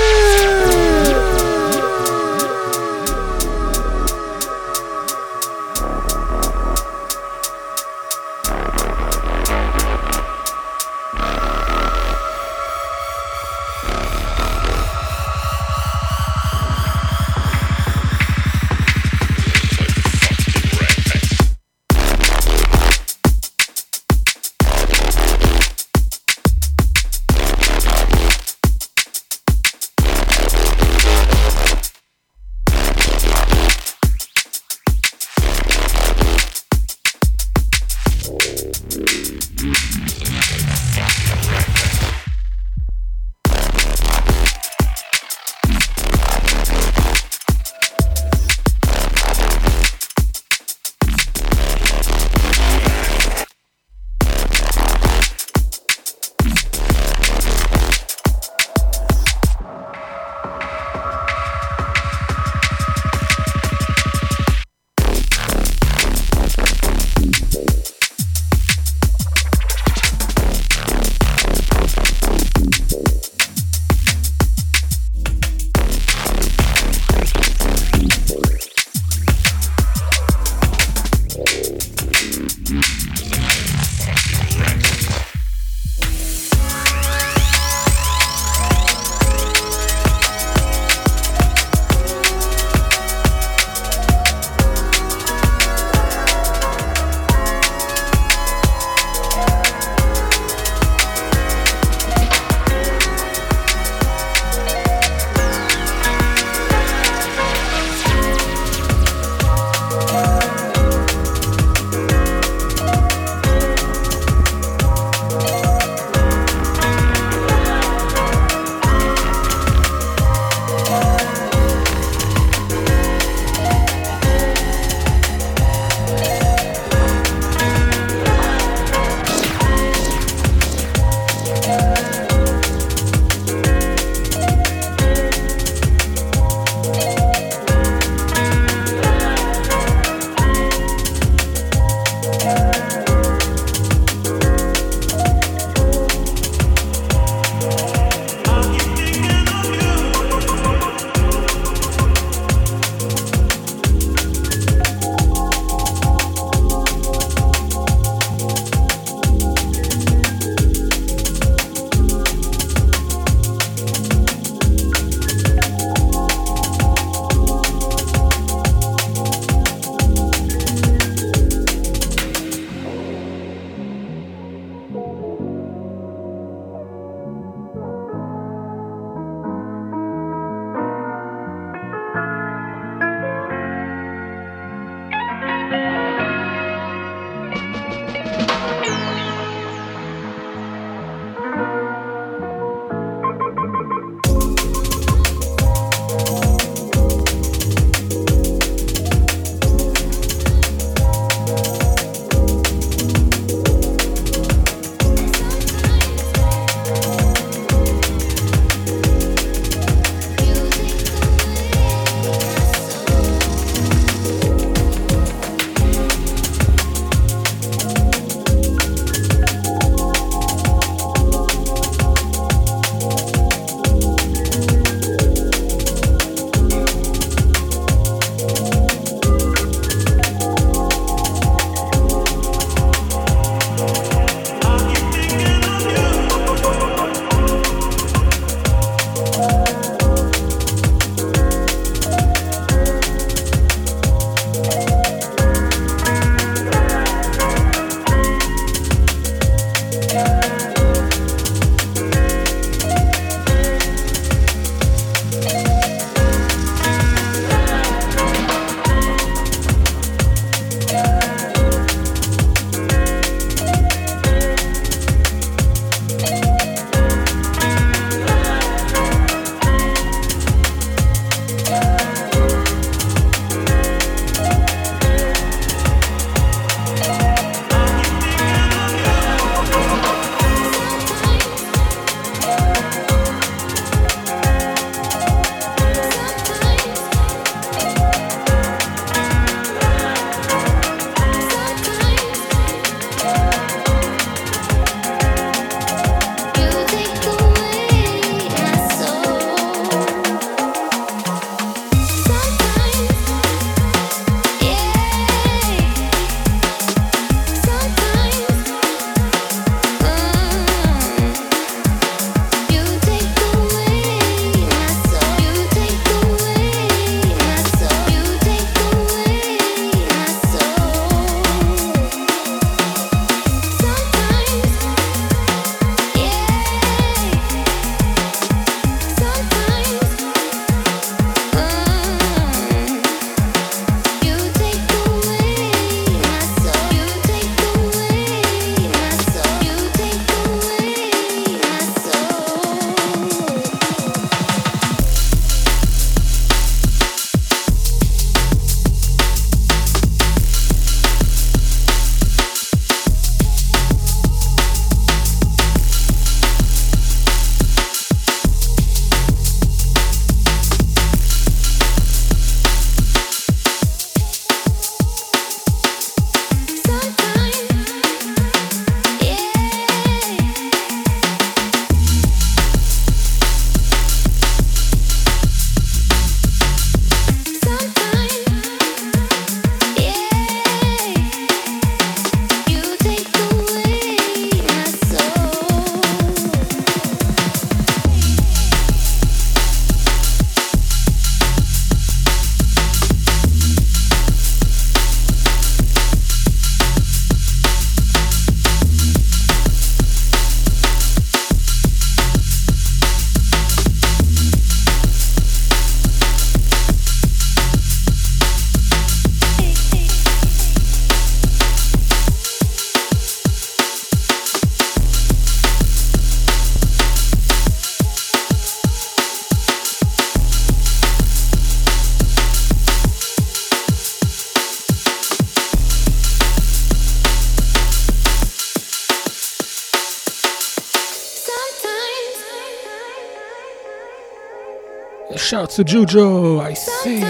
Shout to Jujo, I see you.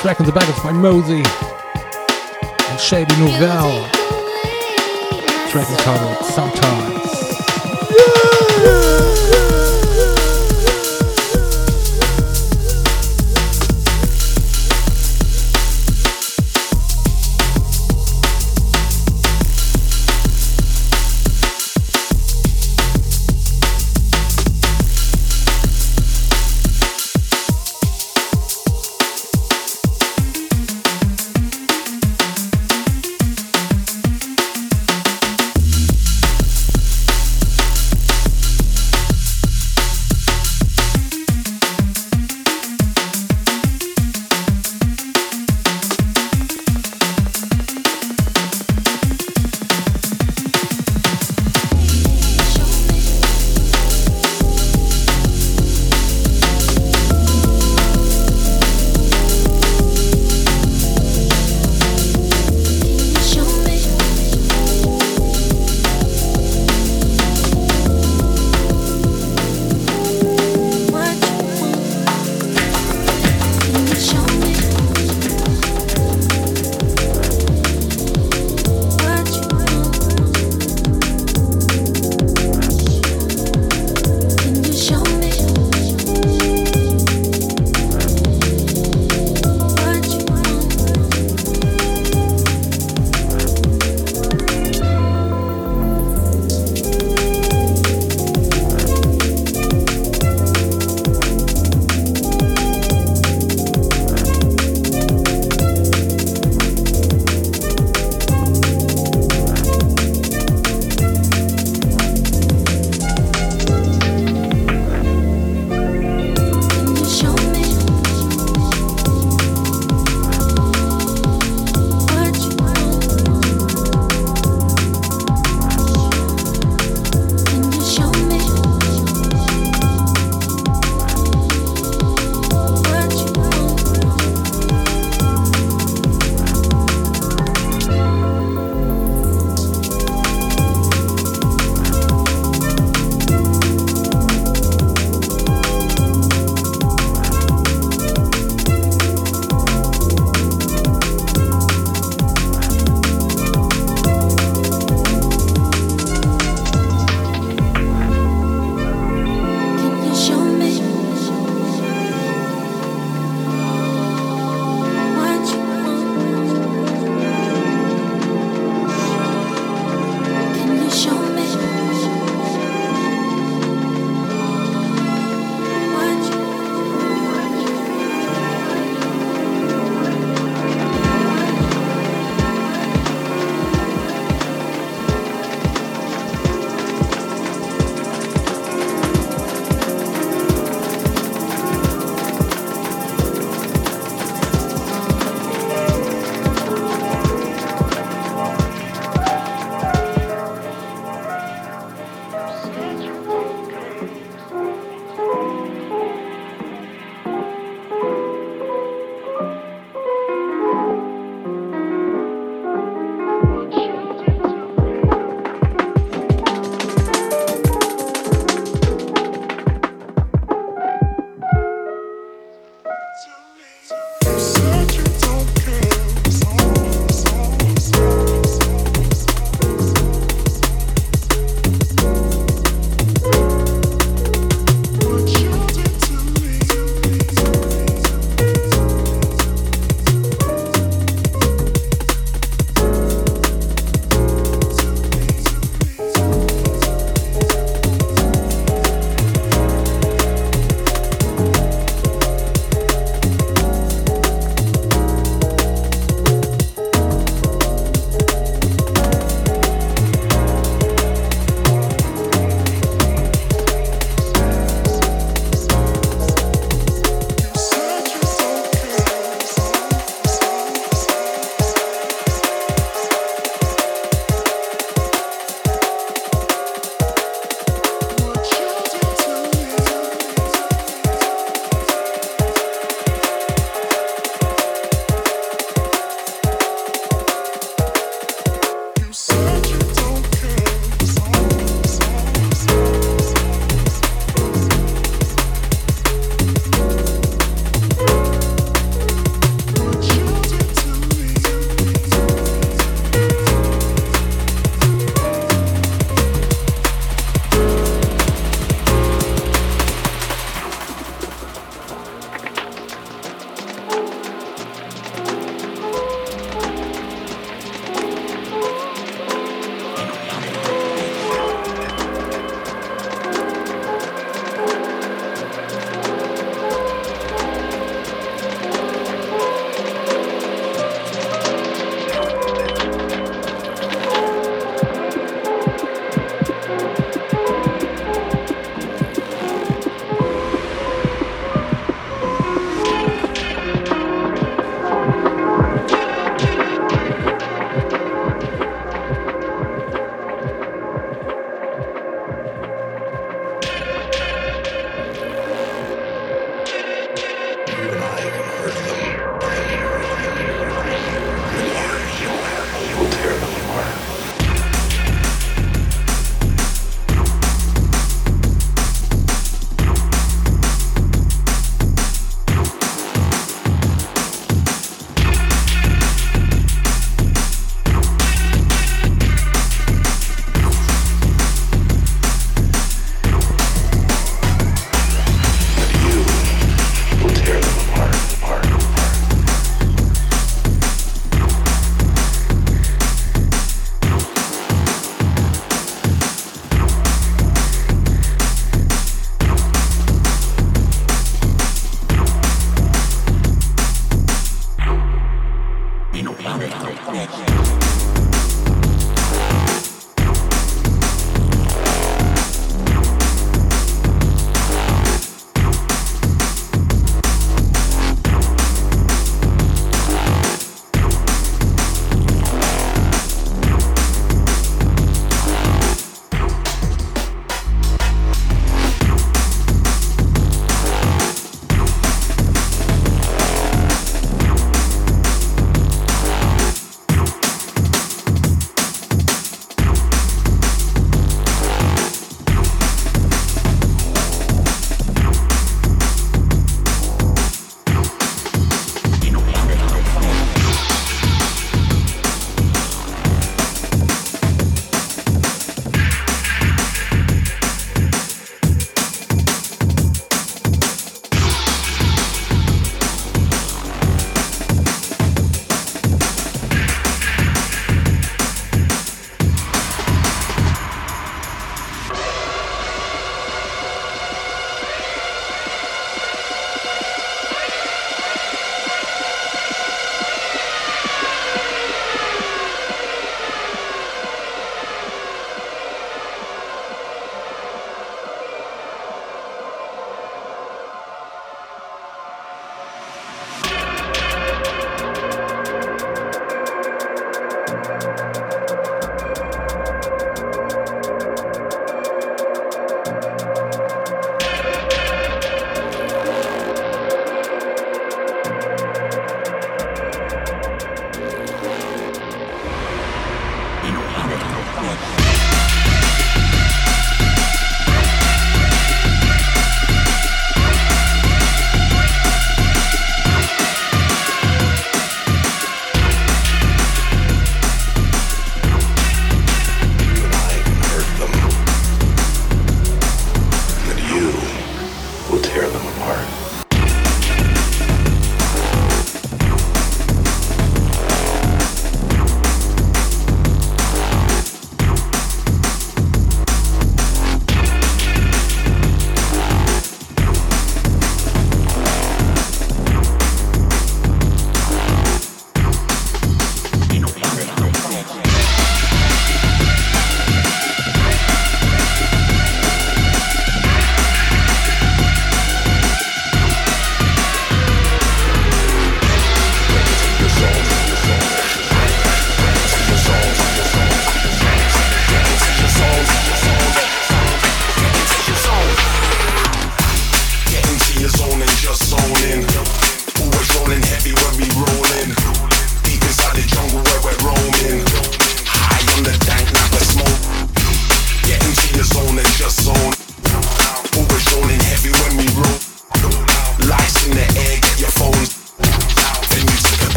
Track in the back of my Mozey and Shady Novelle. Track entitled Sometimes. dnbradio.com.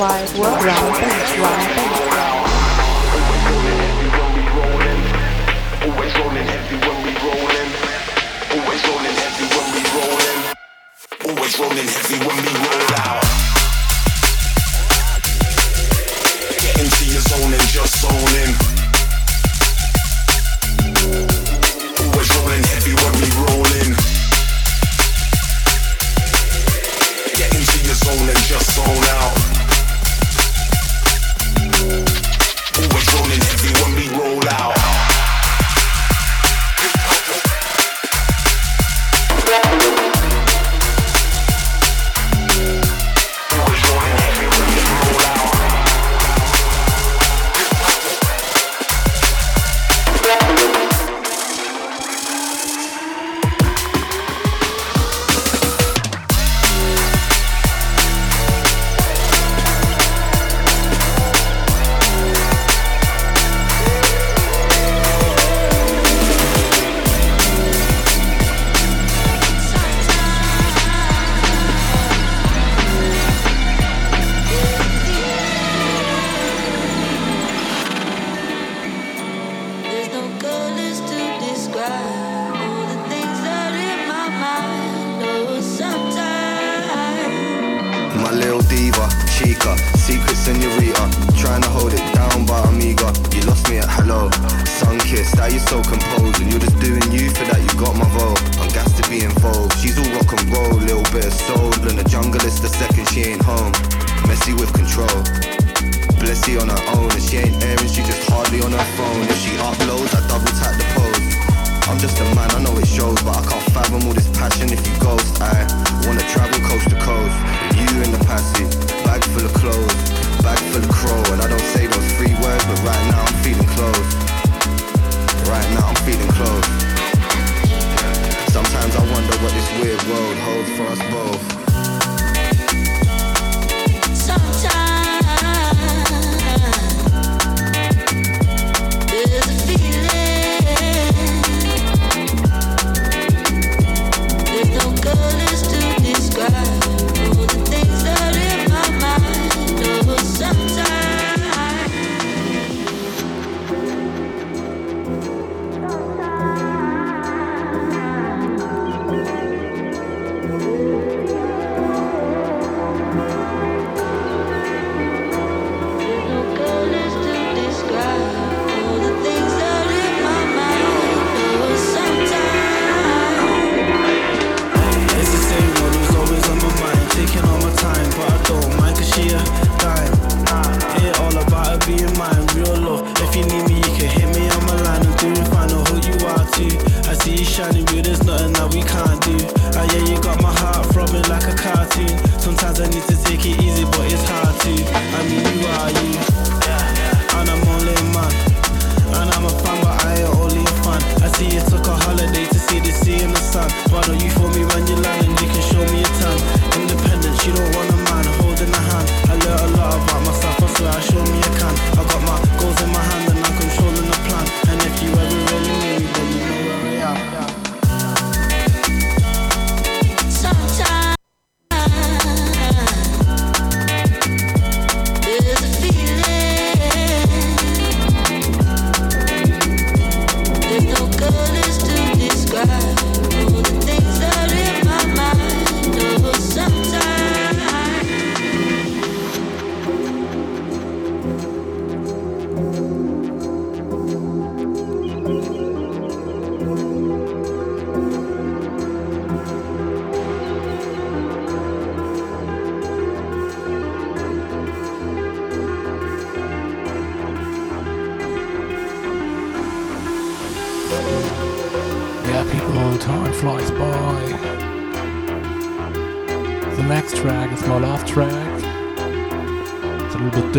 Why?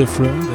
Different,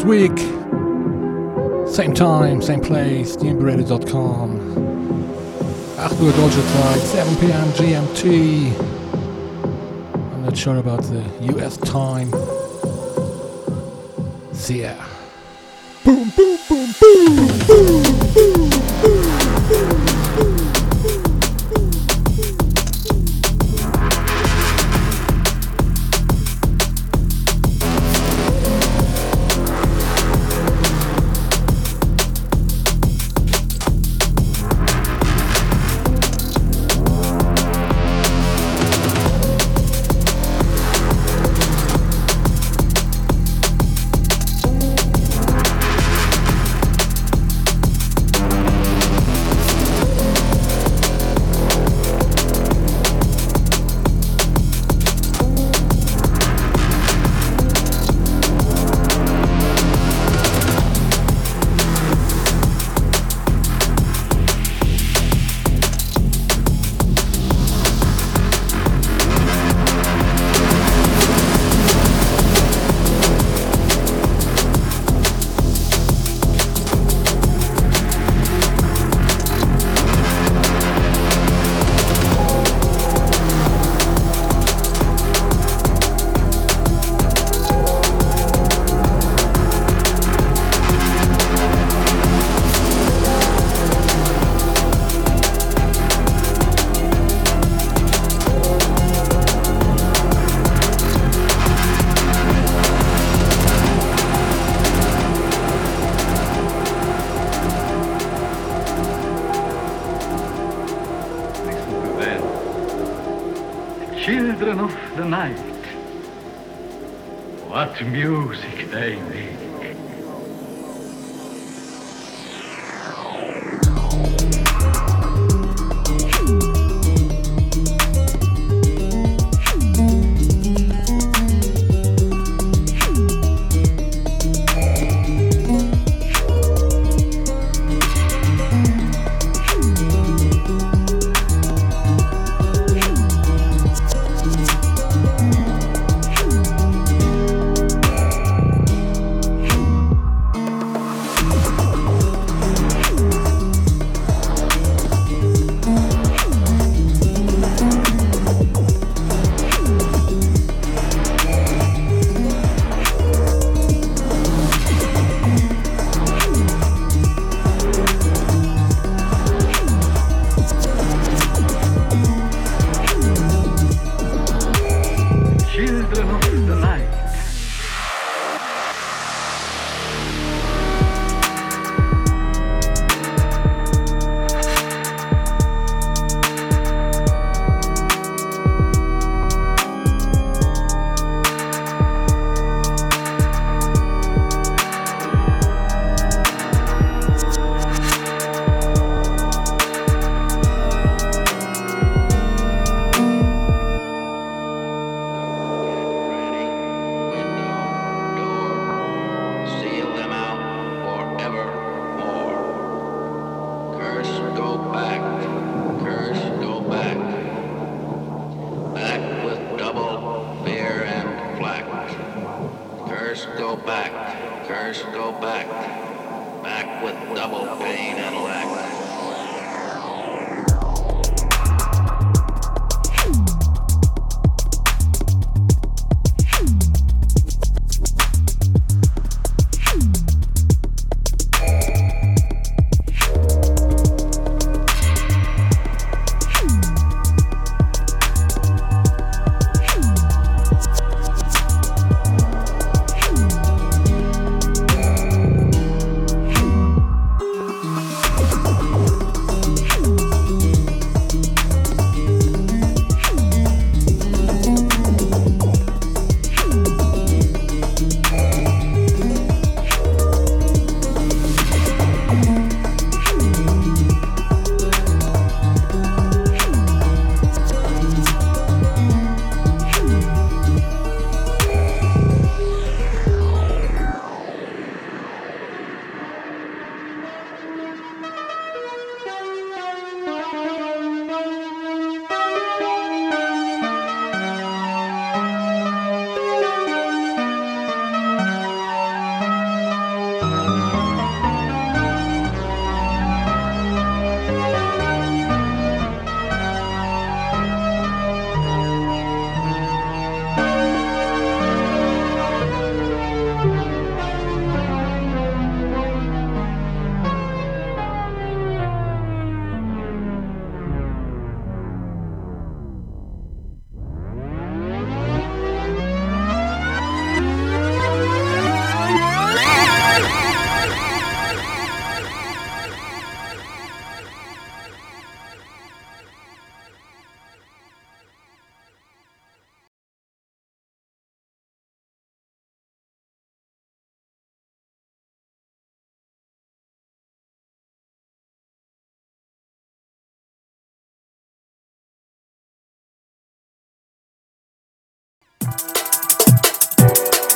next week. Same time, same place. 8 Uhr deutsche Zeit, 7 p.m. GMT. I'm not sure about the US time. See ya. Boom, boom, boom, boom, boom,